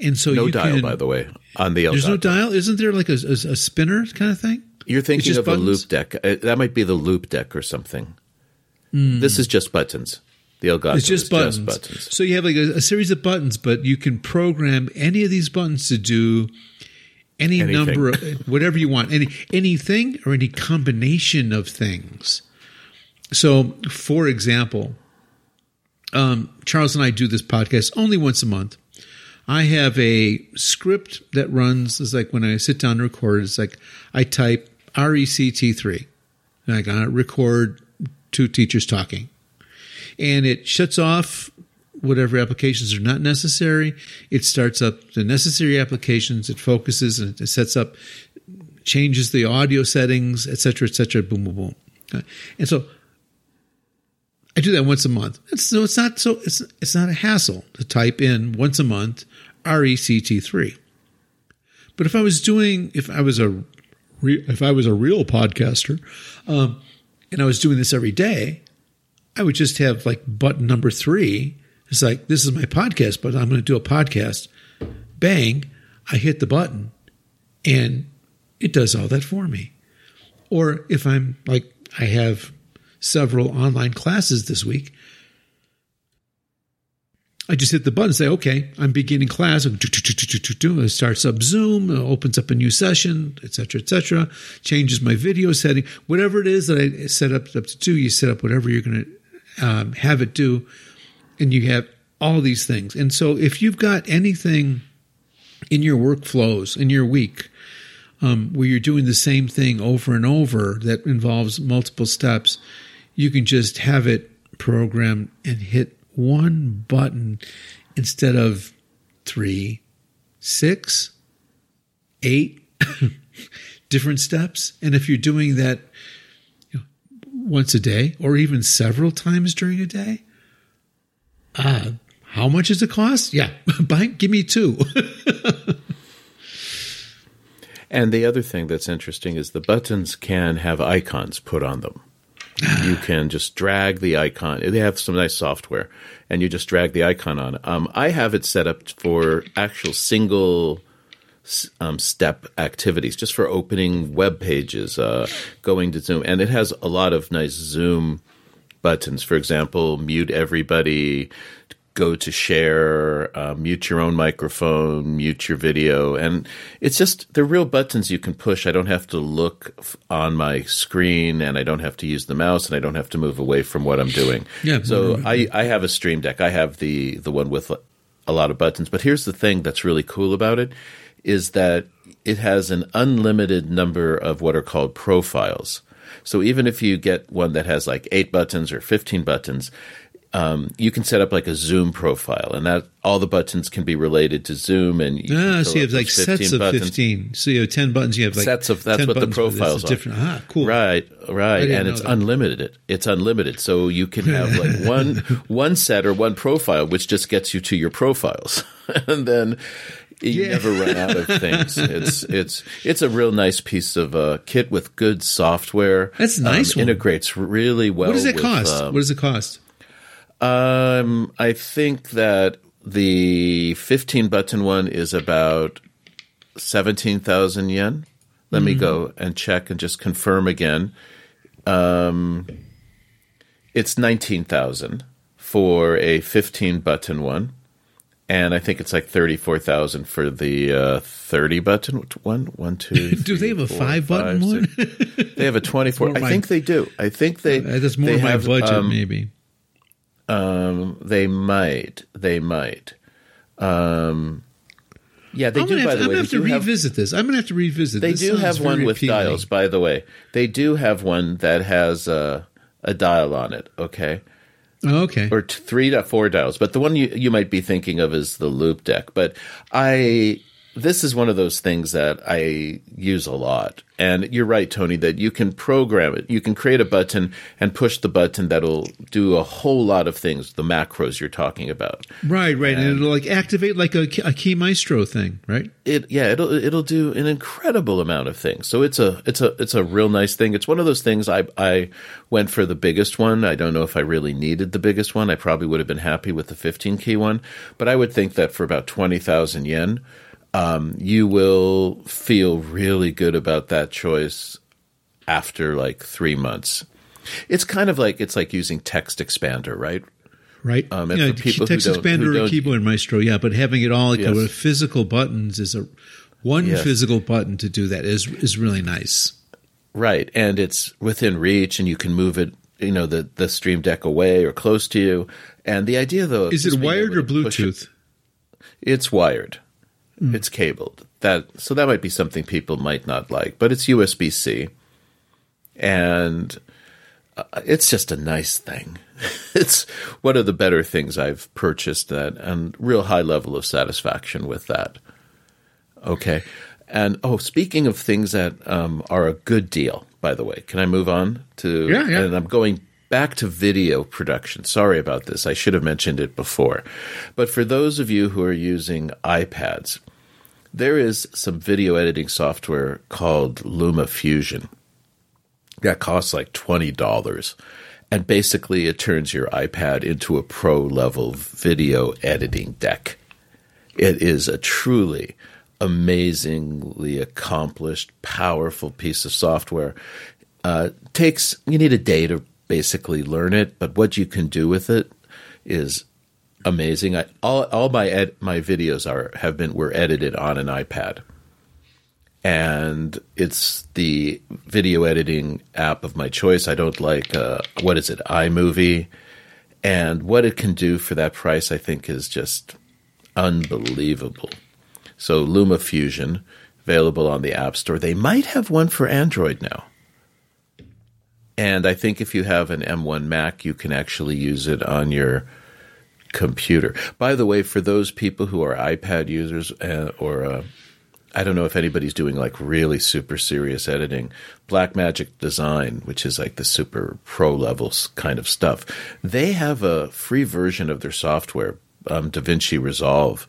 And so No you dial, can, by the way, on the There's no dial. Isn't there like a, a, a spinner kind of thing? You're thinking of a loop deck. Uh, That might be the Loupedeck or something. Hmm. This is just buttons. The Elgato It's just is buttons. just buttons. So you have like a, a series of buttons, but you can program any of these buttons to do any Anything. number of whatever you want, any anything or any combination of things. So, for example, um, Charles and I do this podcast only once a month. I have a script that runs. It's like when I sit down to record, it's like I type RECT3 and I gotta record two teachers talking and it shuts off whatever applications are not necessary. It starts up the necessary applications. It focuses and it sets up, changes the audio settings, et cetera, et cetera. Boom, boom, boom. And so I do that once a month. It's, so it's not so it's it's not a hassle to type in once a month RECT three. But if I was doing if I was a if I was a real podcaster, um, and I was doing this every day, I would just have like button number three. It's like, this is my podcast, but I'm going to do a podcast. Bang, I hit the button and it does all that for me. Or if I'm like, I have several online classes this week, I just hit the button and say, okay, I'm beginning class. It starts up Zoom, opens up a new session, et cetera, et cetera, changes my video setting, whatever it is that I set up, up to do, you set up whatever you're going to um, have it do, and you have all these things. And so if you've got anything in your workflows, in your week, um, where you're doing the same thing over and over that involves multiple steps, you can just have it programmed and hit one button instead of three, six, eight different steps. And if you're doing that you know, once a day or even several times during a day, uh, how much does it cost? Yeah, buy, give me two. And the other thing that's interesting is the buttons can have icons put on them. You can just drag the icon. They have some nice software, and you just drag the icon on. Um, I have it set up for actual single um, step activities, just for opening web pages, uh, going to Zoom, and it has a lot of nice Zoom buttons. For example, mute everybody, go to share, uh, mute your own microphone, mute your video, and it's just they're real buttons you can push. I don't have to look f- on my screen, and I don't have to use the mouse, and I don't have to move away from what I'm doing. Yeah, So right, I I have a Stream Deck. I have the the one with a lot of buttons. But here's the thing that's really cool about it is that it has an unlimited number of what are called profiles. So even if you get one that has like eight buttons or 15 buttons, um, you can set up like a Zoom profile, and that all the buttons can be related to Zoom. And you Ah, can so you have like sets of buttons. 15. So you have 10 buttons. You have like Sets of that's what the buttons for this. profiles are. different. Ah, cool. Right, right, and it's that. unlimited. It's unlimited, so you can have like one one set or one profile, which just gets you to your profiles, and then you Yeah. never run out of things. It's it's it's a real nice piece of uh, kit with good software. That's nice um, one. Integrates really well. What does it with, cost? um, what does it cost? Um, I think that the 15 button one is about 17,000 yen. Let me go and check and just confirm again. Um, it's 19,000 for a 15 button one. And I think it's like 34,000 for the uh, 30 button one. One, two, Do they have a four, five button five, one? They have a 24. I think they do. I think they. Uh, That's more they my have, budget, um, maybe. Um, they might. They might. Um, yeah, they I'm do. By have, the I'm way, gonna have to do have. revisit this. I'm gonna have to revisit. They this. do have one with appealing. dials. By the way, they do have one that has a a dial on it. Okay, Oh, okay. or t- three to four dials. But the one you you might be thinking of is the Loupedeck. But I this is one of those things that I use a lot. And you're right, Tony, that you can program it. You can create a button and push the button that'll do a whole lot of things, the macros you're talking about. right, right, and it'll like activate like a, a key maestro thing, right? It yeah, it'll it'll do an incredible amount of things. So it's a it's a it's a real nice thing. It's one of those things I I went for the biggest one. I don't know if I really needed the biggest one. I probably would have been happy with the 15 key one, but I would think that for about 20,000 yen, um, you will feel really good about that choice after like three months. It's kind of like it's like using TextExpander, right? right? Um, yeah, for people who Texas who or Keyboard Maestro, yeah, but having it all like Yes. with physical buttons is a one Yes. physical button to do that is is really nice. Right, and it's within reach, and you can move it, you know, the the Stream Deck away or close to you. And the idea, though, Is it wired or to push it- Bluetooth? It's wired. Hmm. It's cabled. That so that might be something people might not like, but it's USB C, and uh, it's just a nice thing. it's one of the better things I've purchased, that and real high level of satisfaction with that. Okay, and oh, speaking of things that um, are a good deal, by the way, can I move on to? Yeah, yeah. And I'm going back to video production. Sorry about this. I should have mentioned it before. But for those of you who are using iPads, there is some video editing software called Luma Fusion that costs like $20. And basically, it turns your iPad into a pro level video editing deck. It is a truly amazingly accomplished, powerful piece of software. Uh, takes you need a day to basically learn it, but what you can do with it is amazing. I, all all my ed, my videos are have been were edited on an iPad, and it's the video editing app of my choice. I don't like uh, what is it iMovie, and what it can do for that price, I think, is just unbelievable. So Luma Fusion, available on the App Store. They might have one for Android now. And I think if you have an M1 Mac, you can actually use it on your computer. By the way, for those people who are iPad users uh, or uh, I don't know if anybody's doing like really super serious editing, Blackmagic Design, which is like the super pro levels kind of stuff, they have a free version of their software, um, DaVinci Resolve,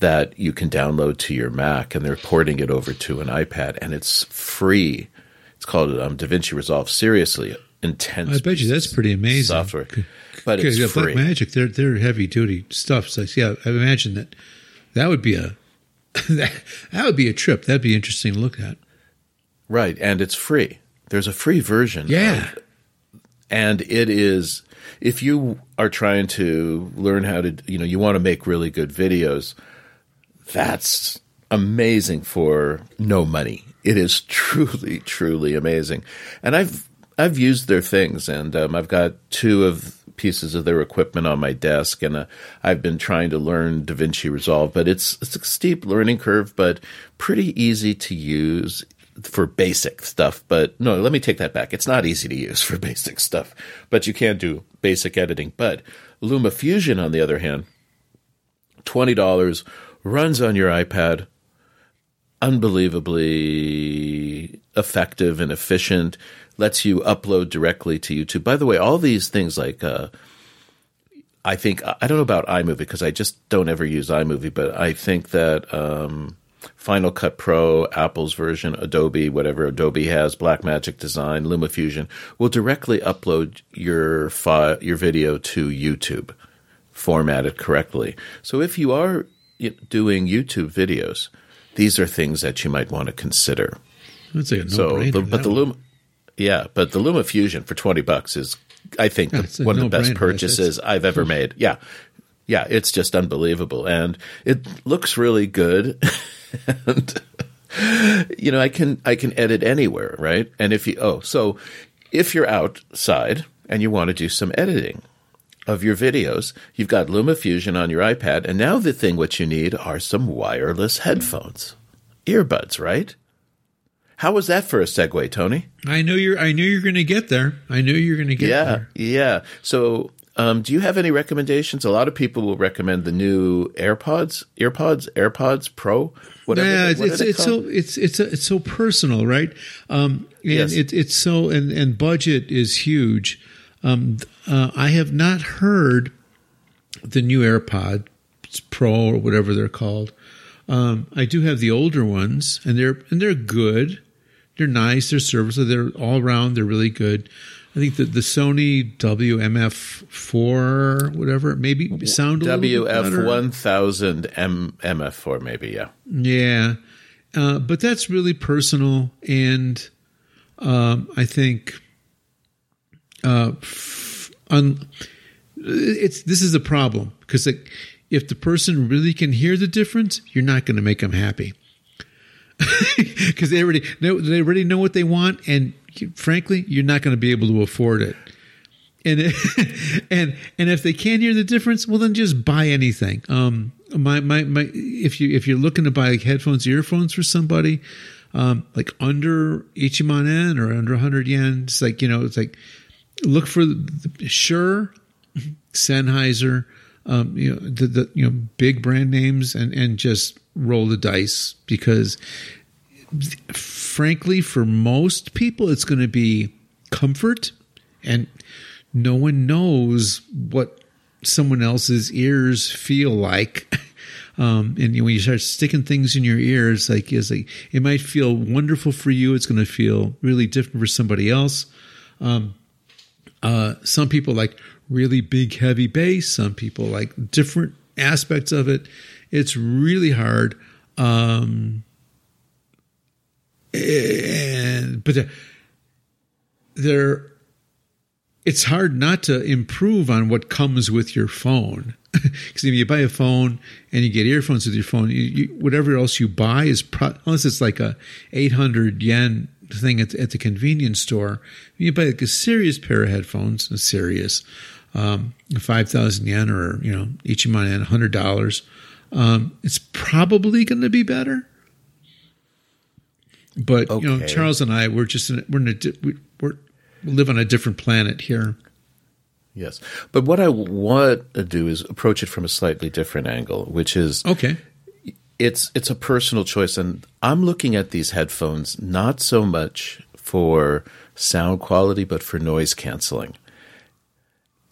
that you can download to your Mac, and they're porting it over to an iPad, and it's free. It's called um, DaVinci Resolve. Seriously, intense. I bet you that's pretty amazing. software, but it's yeah, free. Black Magic, they're they're heavy duty stuff. So yeah, I imagine that that would be a that, that would be a trip. That'd be interesting to look at. Right, and it's free. There's a free version. Yeah. of- and it is if you are trying to learn how to, you know, you want to make really good videos, that's amazing for no money. It is truly, truly amazing. And I've I've used their things, and um, I've got two of pieces of their equipment on my desk, and uh, I've been trying to learn DaVinci Resolve, but it's it's a steep learning curve, but pretty easy to use for basic stuff. But no, let me take that back. It's not easy to use for basic stuff, but you can do basic editing. But Luma Fusion, on the other hand, twenty dollars runs on your iPad unbelievably effective and efficient lets you upload directly to youtube. By the way all these things like uh, i think i don't know about imovie because i just don't ever use imovie but i think that um, final cut pro apple's version adobe whatever adobe has blackmagic design lumafusion will directly upload your file your video to youtube formatted correctly. So if you are doing youtube videos these are things that you might want to consider. That's a no So, brainer. the, but the Luma, yeah, but the Luma Fusion for twenty bucks is, I think, Yeah, the- it's a one of the best purchases I've ever made. Yeah, yeah, it's just unbelievable, and it looks really good. and you know, I can I can edit anywhere, right? And if you oh, so if you're outside and you want to do some editing of your videos, you've got Luma Fusion on your iPad, and now the thing what you need are some wireless headphones, earbuds, right? How was that for a segue, Tony? I knew you're. I knew you're going to get there. I knew you're going to get Yeah, there. yeah. So, um, do you have any recommendations? A lot of people will recommend the new AirPods, AirPods, AirPods Pro, whatever. Yeah, it's what it's, it's so it's it's it's so personal, right? Um, and Yes. it, it's so and and budget is huge. Um, uh, I have not heard the new AirPods Pro or whatever they're called. Um, I do have the older ones, and they're and they're good. They're nice. They're serviceable. They're all around. They're really good. I think that the Sony WMF4, whatever, maybe sound a little bit better. WF one thousand M MF four maybe yeah. Yeah, uh, but that's really personal, and um, I think uh, un- it's this is a problem because if the person really can hear the difference, you're not going to make them happy because they already know they already know what they want, and frankly, you're not going to be able to afford it. And and and if they can't hear the difference, well, then just buy anything. Um, my my my, if you if you're looking to buy headphones, earphones for somebody, um, like under Ichiman yen or under 100 yen, it's like you know, it's like look for the, the Shure, Sennheiser, um, you know, the, the you know big brand names, and and just roll the dice because frankly, for most people, it's going to be comfort, and no one knows what someone else's ears feel like. Um, and when you start sticking things in your ears, like it's like it might feel wonderful for you. It's going to feel really different for somebody else. Um, uh, some people like really big, heavy bass. Some people like different aspects of it. It's really hard. Um, and but there, it's hard not to improve on what comes with your phone. Because if you buy a phone and you get earphones with your phone, you, you, whatever else you buy is pro- unless it's like a eight hundred yen thing at, at, the convenience store. You buy like a serious pair of headphones, a serious um, five thousand yen or you know each of mine hundred dollars. Um, it's probably going to be better. But okay. you know, Charles and I, we're just in, we're in a, we're we live on a different planet here. Yes, but what I want to do is approach it from a slightly different angle, which is okay. It's it's a personal choice, and I'm looking at these headphones not so much for sound quality, but for noise canceling.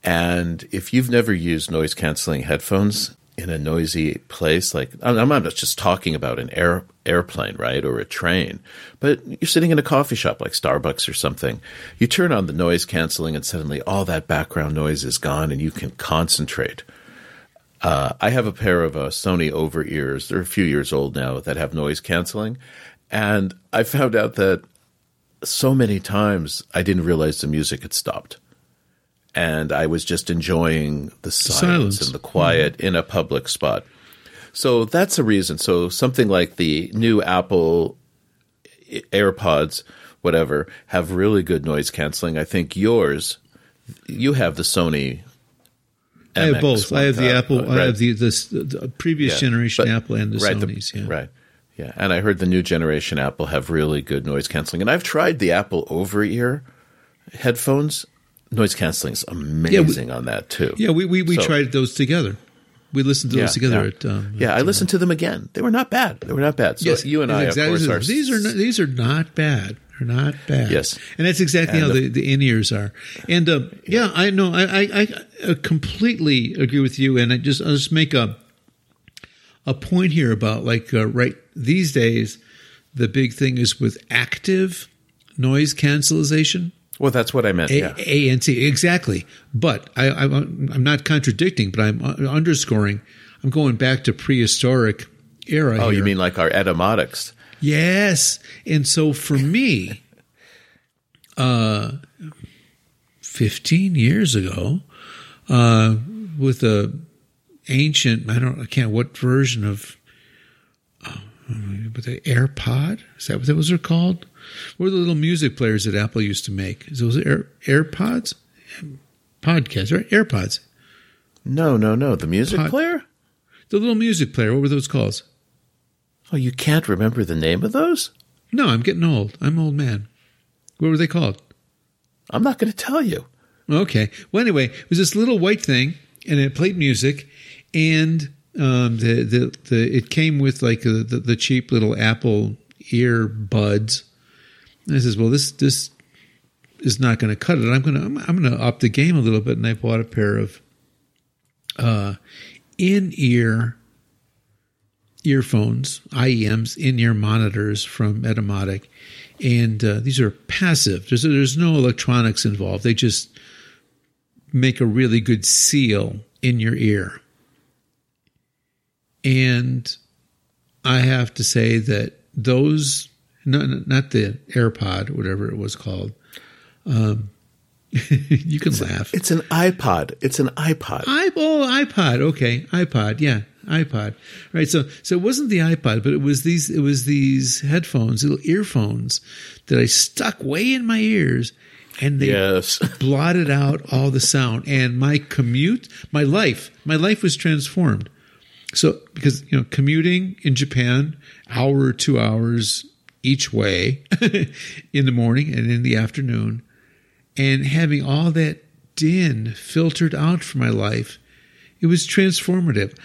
And if you've never used noise canceling headphones, in a noisy place, like I'm not just talking about an air airplane, right, or a train, but you're sitting in a coffee shop like Starbucks or something. You turn on the noise canceling, and suddenly all that background noise is gone, and you can concentrate. Uh, I have a pair of uh, Sony over ears. They're a few years old now that have noise canceling, and I found out that so many times I didn't realize the music had stopped and I was just enjoying the silence, silence. and the quiet mm-hmm. in a public spot. So that's a reason. So something like the new Apple AirPods, whatever, have really good noise canceling. I think yours, you have the Sony. I have both. I have the Apple. Right. I have the, the, the previous yeah, generation but, Apple and the right, Sony's. The, yeah. Right. Yeah, and I heard the new generation Apple have really good noise canceling, and I've tried the Apple over ear headphones noise canceling is amazing yeah, we, on that too. Yeah, we we, we so, tried those together. We listened to yeah, those together. Yeah, at, um, yeah at, I listened to them again. They were not bad. They were not bad. So yes, you and I, exactly of course, are these are not, these are not bad. They're not bad. Yes, and that's exactly and how the, the in ears are. And uh, yeah, I know. I, I, I completely agree with you. And I just I'll just make a a point here about like uh, right these days, the big thing is with active noise cancellation well, that's what I meant. A- yeah. ANC, exactly. But I, I'm not contradicting, but I'm underscoring. I'm going back to prehistoric era. Oh, here. you mean like our Etymotics? Yes. And so for me, uh, 15 years ago, uh, with a ancient, I don't, I can't, what version of, uh, but the AirPod? Is that what those are called? What were the little music players that Apple used to make? Is those Air, AirPods? Podcast, right? AirPods. No, no, no. The music Pod, player? The little music player. What were those called? Oh, you can't remember the name of those? No, I'm getting old. I'm an old man. What were they called? I'm not going to tell you. Okay. Well, anyway, it was this little white thing, and it played music, and um, the, the the it came with like a, the the cheap little Apple earbuds, and I says, well, this this is not going to cut it. I'm going to I'm, I'm going to up the game a little bit, and I bought a pair of uh, in ear earphones, IEMs, in ear monitors from Etymotic, and uh, these are passive. There's there's no electronics involved. They just make a really good seal in your ear. And I have to say that those not, not the AirPod, whatever it was called. Um, you can laugh. It's an iPod. It's an iPod. I, oh, iPod. Okay, iPod. Yeah, iPod. Right. So, so it wasn't the iPod, but it was these. It was these headphones, little earphones, that I stuck way in my ears, and they Yes. blotted out all the sound. And my commute, my life, my life was transformed. So, because you know, commuting in Japan, hour or two hours each way, in the morning and in the afternoon, and having all that din filtered out from my life, it was transformative.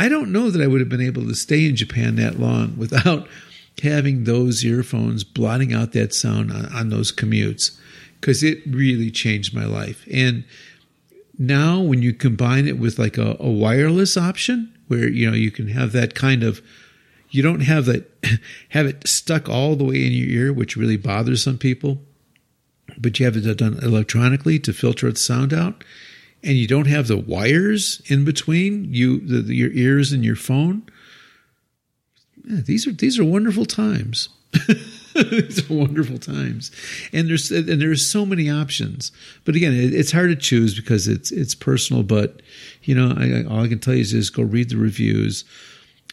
I don't know that I would have been able to stay in Japan that long without having those earphones blotting out that sound on, on those commutes because it really changed my life. And now, when you combine it with like a, a wireless option where you know you can have that kind of you don't have that have it stuck all the way in your ear, which really bothers some people but you have it done electronically to filter its sound out, and you don't have the wires in between you, the, the- your ears and your phone. Yeah, these are these are wonderful times. these are wonderful times, and there's and there's so many options. But again, it, it's hard to choose because it's it's personal. But you know, I, all I can tell you is just go read the reviews.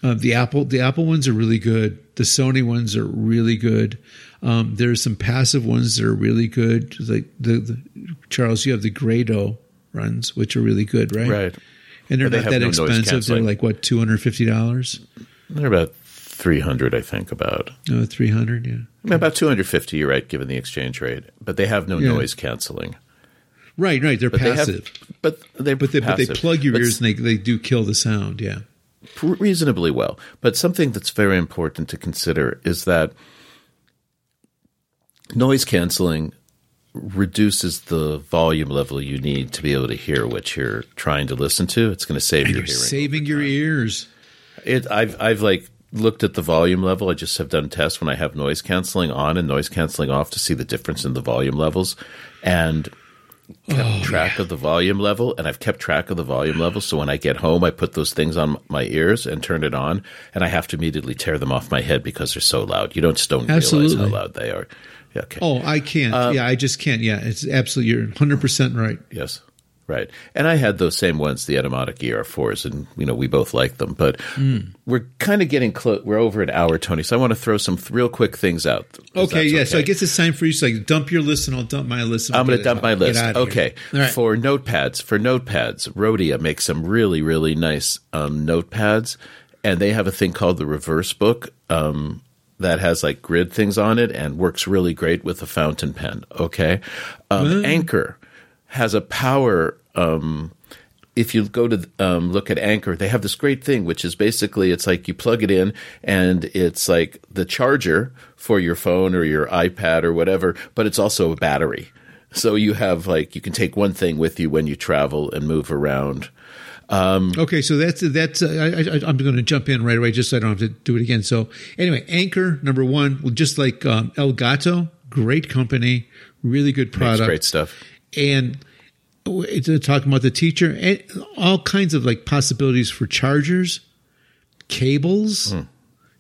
Uh, the Apple the Apple ones are really good. The Sony ones are really good. Um, there's some passive ones that are really good. Like the, the Charles, you have the Grado runs, which are really good, right? Right. And they're But they not have that no expensive. They're like what two hundred fifty dollars? They're about 300, I think, about. No, three hundred. Yeah. I mean, about 250, you're right, given the exchange rate. But they have no Yeah. noise canceling. Right, right. They're But passive, they have, but they, but they but they plug your But ears and they they do kill the sound. Yeah. reasonably well. But something that's very important to consider is that noise canceling reduces the volume level you need to be able to hear what you're trying to listen to. It's going to save your You're hearing. saving your ears. It, I've I've like looked at the volume level. I just have done tests when I have noise canceling on and noise canceling off to see the difference in the volume levels, and kept oh, track of the volume level. And I've kept track of the volume level. So when I get home, I put those things on my ears and turn it on, and I have to immediately tear them off my head because they're so loud. You don't just don't realize how loud they are. Okay. Oh, I can't. Um, yeah, I just can't. Yeah, it's absolutely. You're 100 percent right. Yes. Right. And I had those same ones, the Etymotic ER4s, and, you know, we both like them. But Hmm. we're kind of getting close. We're over an hour, Tony. So I want to throw some th- real quick things out. Okay, yeah. So I guess it's time for you to like dump your list, and I'll dump my list. I'm going to dump my list. out of here. Okay. Right. For notepads, for notepads, Rhodia makes some really, really nice um, notepads, and they have a thing called the reverse book um, that has like grid things on it and works really great with a fountain pen. Okay. Um, Anker has a power. Um, if you go to um, look at Anker, they have this great thing, which is basically it's like you plug it in and it's like the charger for your phone or your iPad or whatever, but it's also a battery. So you have like you can take one thing with you when you travel and move around. Okay, so that's that's. Uh, I, I, I'm going to jump in right away, just so I don't have to do it again. So anyway, Anker number one, well, just like um, Elgato, great company, really good product, great stuff. and it's talking about the teacher, and all kinds of like possibilities for chargers, cables.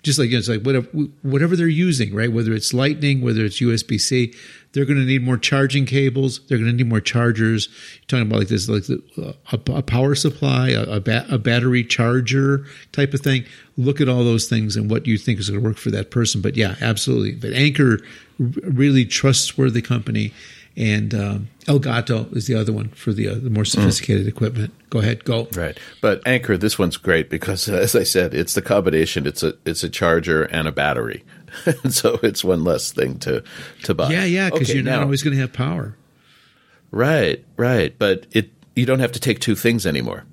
Just like it's like whatever whatever they're using, right? Whether it's Lightning, whether it's USB C, they're going to need more charging cables. They're going to need more chargers. You're talking about like this, like the, uh, a, a power supply, a, a, ba- a battery charger type of thing. Look at all those things and what you think is going to work for that person. But yeah, absolutely. But Anker, really trustworthy company, and um, Elgato is the other one for the uh, the more sophisticated equipment. Go ahead, go. Right. But Anker, this one's great because, as I said, it's the combination. It's a it's a charger and a battery, so it's one less thing to to buy. Yeah, yeah, because Okay, you're not always going to have power. right, right. But it you don't have to take two things anymore.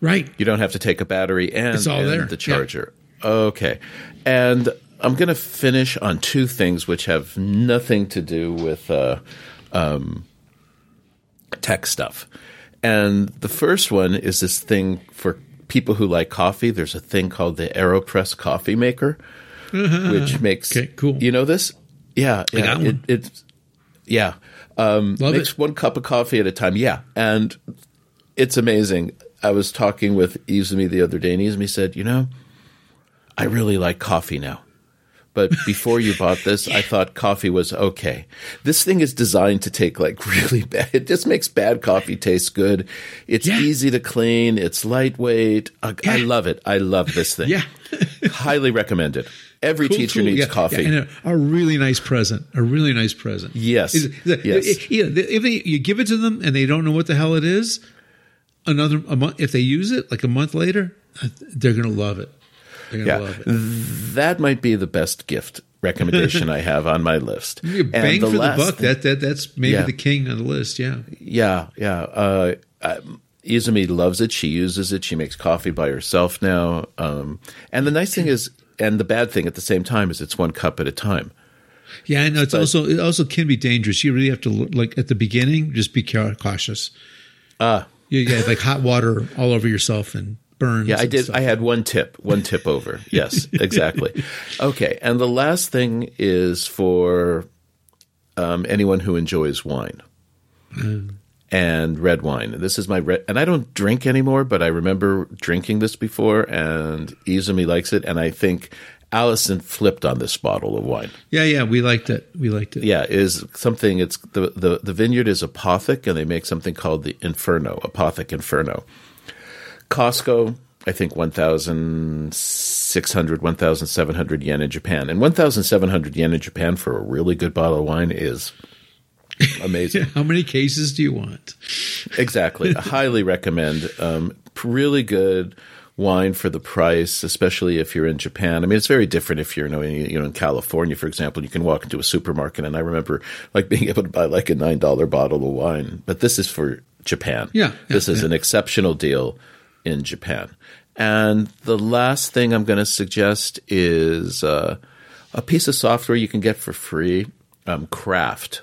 Right. You don't have to take a battery and, and the Yeah. charger. Okay. And I'm going to finish on two things which have nothing to do with uh, um, tech stuff. And the first one is this thing for people who like coffee. There's a thing called the AeroPress coffee maker, which makes Okay, cool. You know this? Yeah, yeah. it, it's yeah. Um, Love makes it. one cup of coffee at a time. Yeah, and it's amazing. I was talking with Izumi the other day, and Izumi said, "You know, I really like coffee now, but before you bought this, I thought coffee was okay. This thing is designed to take like really bad. It just makes bad coffee taste good. It's Yeah. easy to clean. It's lightweight. I, I love it. I love this thing. Yeah. Highly recommend it. Every Cool teacher tool. needs Yeah, coffee. yeah, and a, a really nice present. A really nice present. Yes. Is- Yes. i- you know, if they, you give it to them and they don't know what the hell it is, another a month if they use it like a month later, uh, they're gonna love it. Yeah. That might be the best gift recommendation I have on my list. You Bang for the last buck. thing- That that that's maybe Yeah. the king on the list. Yeah. Yeah, yeah. Uh, um, Izumi loves it. She uses it. She makes coffee by herself now. Um, and the nice thing is, and the bad thing at the same time is, it's one cup at a time. Yeah, I know. It's But- also it also can be dangerous. You really have to like at the beginning, just be cautious. Ah, You get like hot water all over yourself and burns. yeah. I did. stuff. I had one tip. One tip over. Yes, exactly. Okay, and the last thing is for um, anyone who enjoys wine. And red wine. This is my red, and I don't drink anymore, but I remember drinking this before, and Izumi likes it, and I think Allison flipped on this bottle of wine. Yeah, yeah. We liked it. We liked it. yeah, is something. It's the, the the vineyard is Apothic, and they make something called the Inferno, Apothic Inferno. Costco, I think 1,600, 1,700 yen in Japan, and 1,700 yen in Japan for a really good bottle of wine is amazing. How many cases do you want? Exactly. I highly recommend. Um, really good wine for the price, especially if you're in Japan. I mean, it's very different if you're, you know, in, you know, in California, for example. You can walk into a supermarket, and I remember like being able to buy like a nine dollar bottle of wine. But this is for Japan. Yeah, yeah, this is yeah. an exceptional deal in Japan. And the last thing I'm going to suggest is uh, a piece of software you can get for free, um, Craft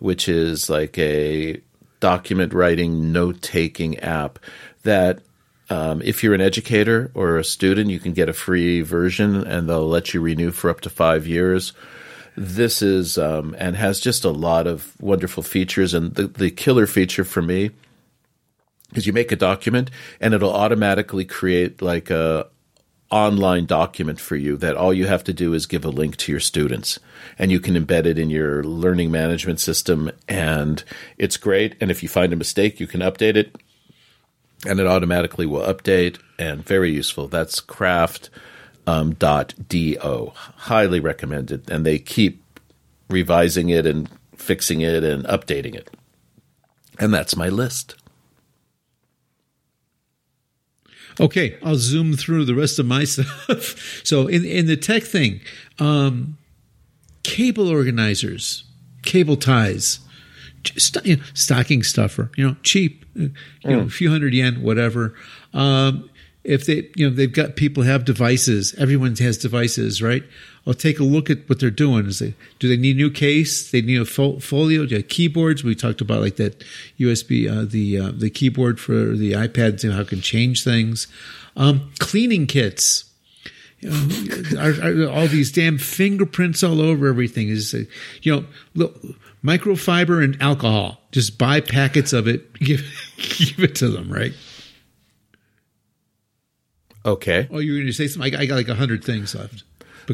which is like a document writing, note taking app that um, if you're an educator or a student, you can get a free version and they'll let you renew for up to five years. This is um, and has just a lot of wonderful features. And the, the killer feature for me is you make a document and it'll automatically create like a online document for you that all you have to do is give a link to your students. And you can embed it in your learning management system and it's great. And if you find a mistake you can update it and it automatically will update and very useful. That's craft um, dot do highly recommended. And they keep revising it and fixing it and updating it. And that's my list Okay, I'll zoom through the rest of my stuff. so in in the tech thing, um, cable organizers, cable ties, st- you know, stocking stuffer, you know, cheap, uh, you know, a few hundred yen, whatever. Um, if they, you know, they've got people have devices. Everyone has devices, right? I'll take a look at what they're doing. Is they do they need a new case? They need a fo- folio. Do keyboards? We talked about like that USB, uh, the uh, the keyboard for the iPads and how it can change things. Um, cleaning kits. You know, are, are all these damn fingerprints all over everything is, you know, look, microfiber and alcohol. Just buy packets of it, give give it to them, right? Okay Oh, you're going to say something? I, I got like a hundred things left.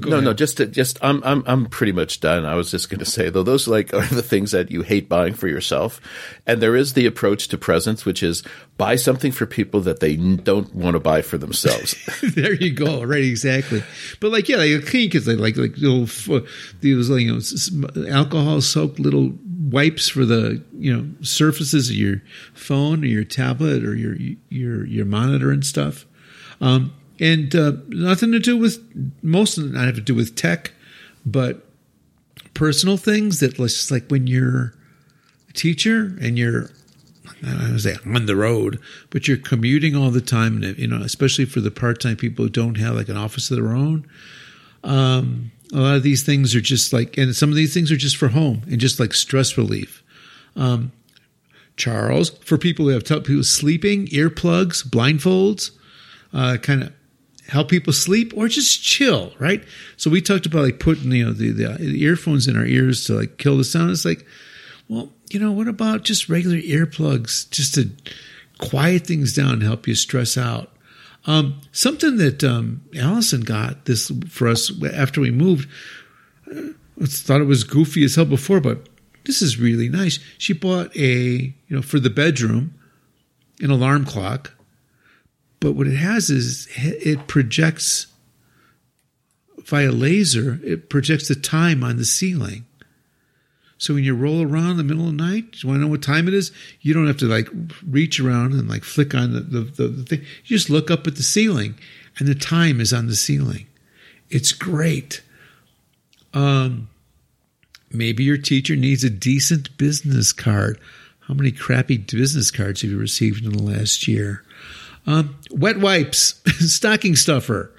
No, ahead. no, just to, just I'm I'm I'm pretty much done. I was just going to say though, those like are the things that you hate buying for yourself, and there is the approach to presents, which is buy something for people that they don't want to buy for themselves. there you go. Right, exactly. But like, yeah, like a clean kids, like like like little these like, you know alcohol soaked little wipes for the you know surfaces of your phone or your tablet or your your your monitor and stuff. Um, and uh, nothing to do with most of them not have to do with tech, but personal things that just like when you're a teacher and you're I don't want to say on the road, but you're commuting all the time, and you know, especially for the part-time people who don't have like an office of their own. Um, a lot of these things are just like, and some of these things are just for home and just like stress relief. Um, Charles, for people who have people sleeping, earplugs, blindfolds, uh, kind of help people sleep or just chill, right? So we talked about like putting you know the, the earphones in our ears to like kill the sound. It's like, well, you know, what about just regular earplugs just to quiet things down and help you stress out? Um, something that um, Allison got this for us after we moved. Uh, I thought it was goofy as hell before, but this is really nice. She bought a you know for the bedroom an alarm clock, but what it has is it projects via laser. It projects the time on the ceiling. So when you roll around in the middle of the night, you want to know what time it is? You don't have to like reach around and like flick on the, the, the, the thing. You just look up at the ceiling and the time is on the ceiling. It's great. Um, maybe your teacher needs a decent business card. How many crappy business cards have you received in the last year? Um, wet wipes, stocking stuffer.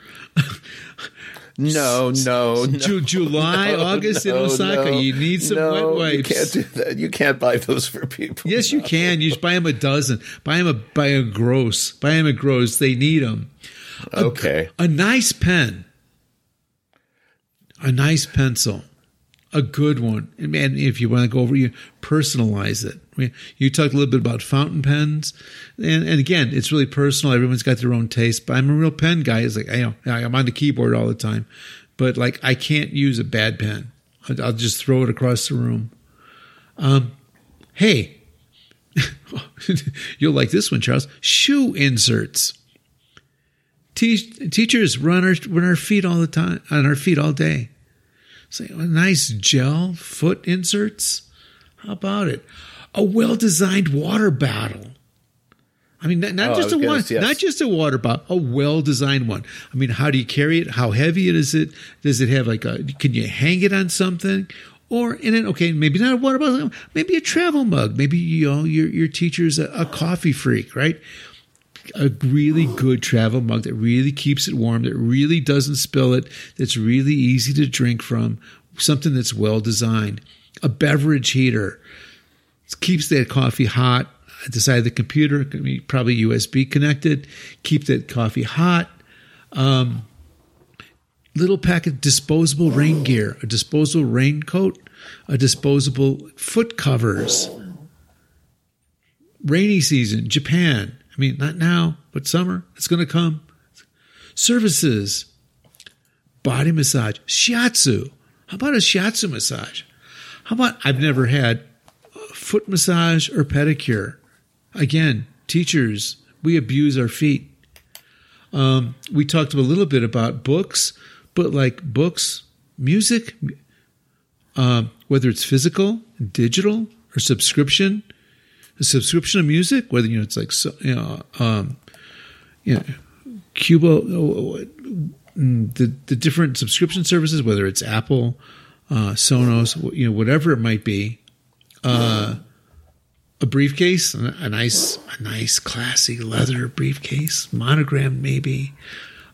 No, no, no Ju- July, no, August no, in Osaka. no, you need some wet wipes. You can't do that. You can't buy those for people. Yes, you can. You just buy them a dozen. Buy them a buy a gross. Buy them a gross. They need them. Okay. A nice pen. A nice pencil. A good one. And man, if you want to go over, you personalize it. You talked a little bit about fountain pens, and, and again, it's really personal. Everyone's got their own taste. But I'm a real pen guy. It's like I know I'm on the keyboard all the time, but like I can't use a bad pen. I'll, just throw it across the room. Um, hey, you'll like this one, Charles. Shoe inserts. Te- teachers run our run our feet all the time on our feet all day. Say a nice gel foot inserts. How about it? A well designed water bottle. I mean, not, not Oh, just a one, yes. not just a water bottle, a well designed one. I mean, how do you carry it? How heavy is it? Does it have like a? Can you hang it on something? Or in it, okay, maybe not a water bottle, maybe a travel mug. Maybe you know your your teacher's a, a coffee freak, right? a really good travel mug that really keeps it warm, that really doesn't spill it, that's really easy to drink from, something that's well designed. A beverage heater keeps that coffee hot at the side of the computer, probably USB connected, keep that coffee hot. Um, little packet disposable rain gear, a disposable raincoat, a disposable foot covers. Rainy season, Japan. I mean, not now, but summer. It's going to come. Services, body massage, shiatsu. How about a shiatsu massage? How about I've never had foot massage or pedicure? Again, teachers, we abuse our feet. Um, we talked a little bit about books, but like books, music, um, whether it's physical, digital, or subscription, a subscription of music, whether you know it's like you know, um, you know, Cuba, the the different subscription services, whether it's Apple, uh, Sonos, you know, whatever it might be, uh, a briefcase, a nice, a nice, classy leather briefcase, monogrammed maybe,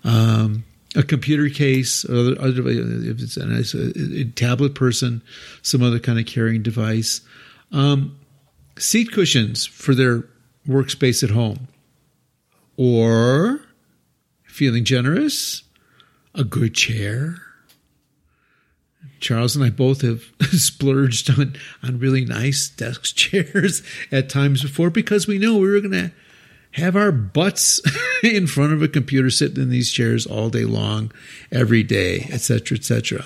um, a computer case, other, other if it's a nice a, a tablet person, some other kind of carrying device. Um, seat cushions for their workspace at home. Or, feeling generous, a good chair. Charles and I both have splurged on, on really nice desk chairs at times before because we know we were going to have our butts in front of a computer sitting in these chairs all day long, every day, etc., etc.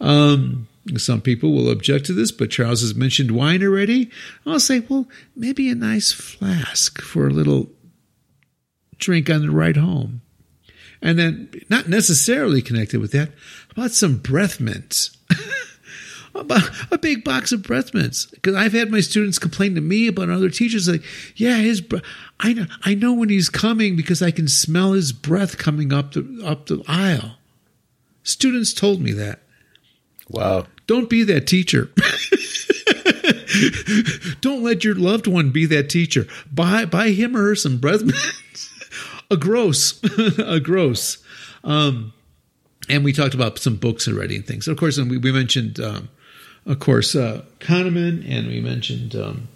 Um, some people will object to this, but Charles has mentioned wine already. I'll say, well, maybe a nice flask for a little drink on the ride home. And then, not necessarily connected with that, about some breath mints? a big box of breath mints. Because I've had my students complain to me about other teachers, like, yeah, his, I know, I know when he's coming because I can smell his breath coming up the up the aisle. Students told me that. Wow. Don't be that teacher. Don't let your loved one be that teacher. Buy buy him or her some breath mints. a gross, a gross. Um, and we talked about some books already and things. Of course, and we, we mentioned, um, of course, uh, Kahneman, and we mentioned um,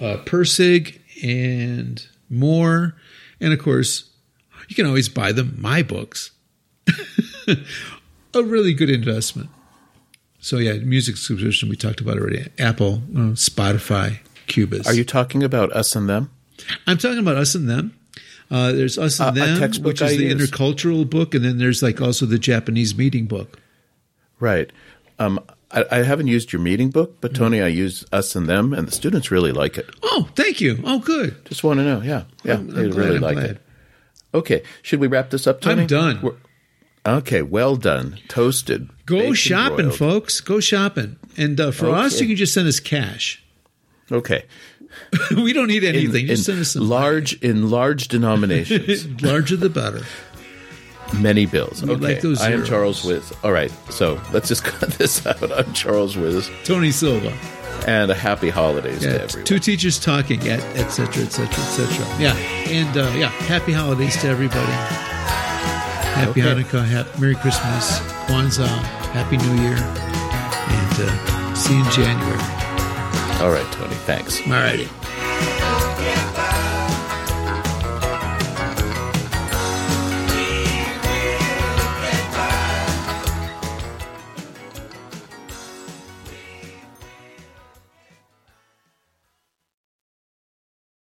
uh, Pirsig and more. And of course, you can always buy them. My books, a really good investment. So yeah, music subscription we talked about already. Apple, uh, Spotify, Qobuz. Are you talking about us and them? I'm talking about us and them. Uh, there's Us and Uh, Them, which is I the use. intercultural book, and then there's like also the Japanese meeting book. Right. Um, I, I haven't used your meeting book, but Tony, I use us and them, and the students really like it. Oh, thank you. Oh, good. Just want to know. Yeah, yeah, I'm- they I'm really I'm like it. Okay, should we wrap this up, Tony? I'm done. We're- okay, well done. Toasted. Go shopping, folks. Go shopping. And uh, for us, you can just send us cash. Okay. we don't need anything. in just send us some large in large denominations, larger the better. many bills. We Okay, like those I am. Charles Wiz. All right, so let's just cut this out. I'm Charles Wiz, Tony Silva. and a happy holidays to everyone. two teachers talking, at et cetera, et cetera, et cetera. Yeah, and uh, yeah, happy holidays to everybody. Happy Okay. Hanukkah, happy, Merry Christmas, Kwanzaa, Happy New Year, and uh, see you in January. All right, Tony. Thanks. All righty.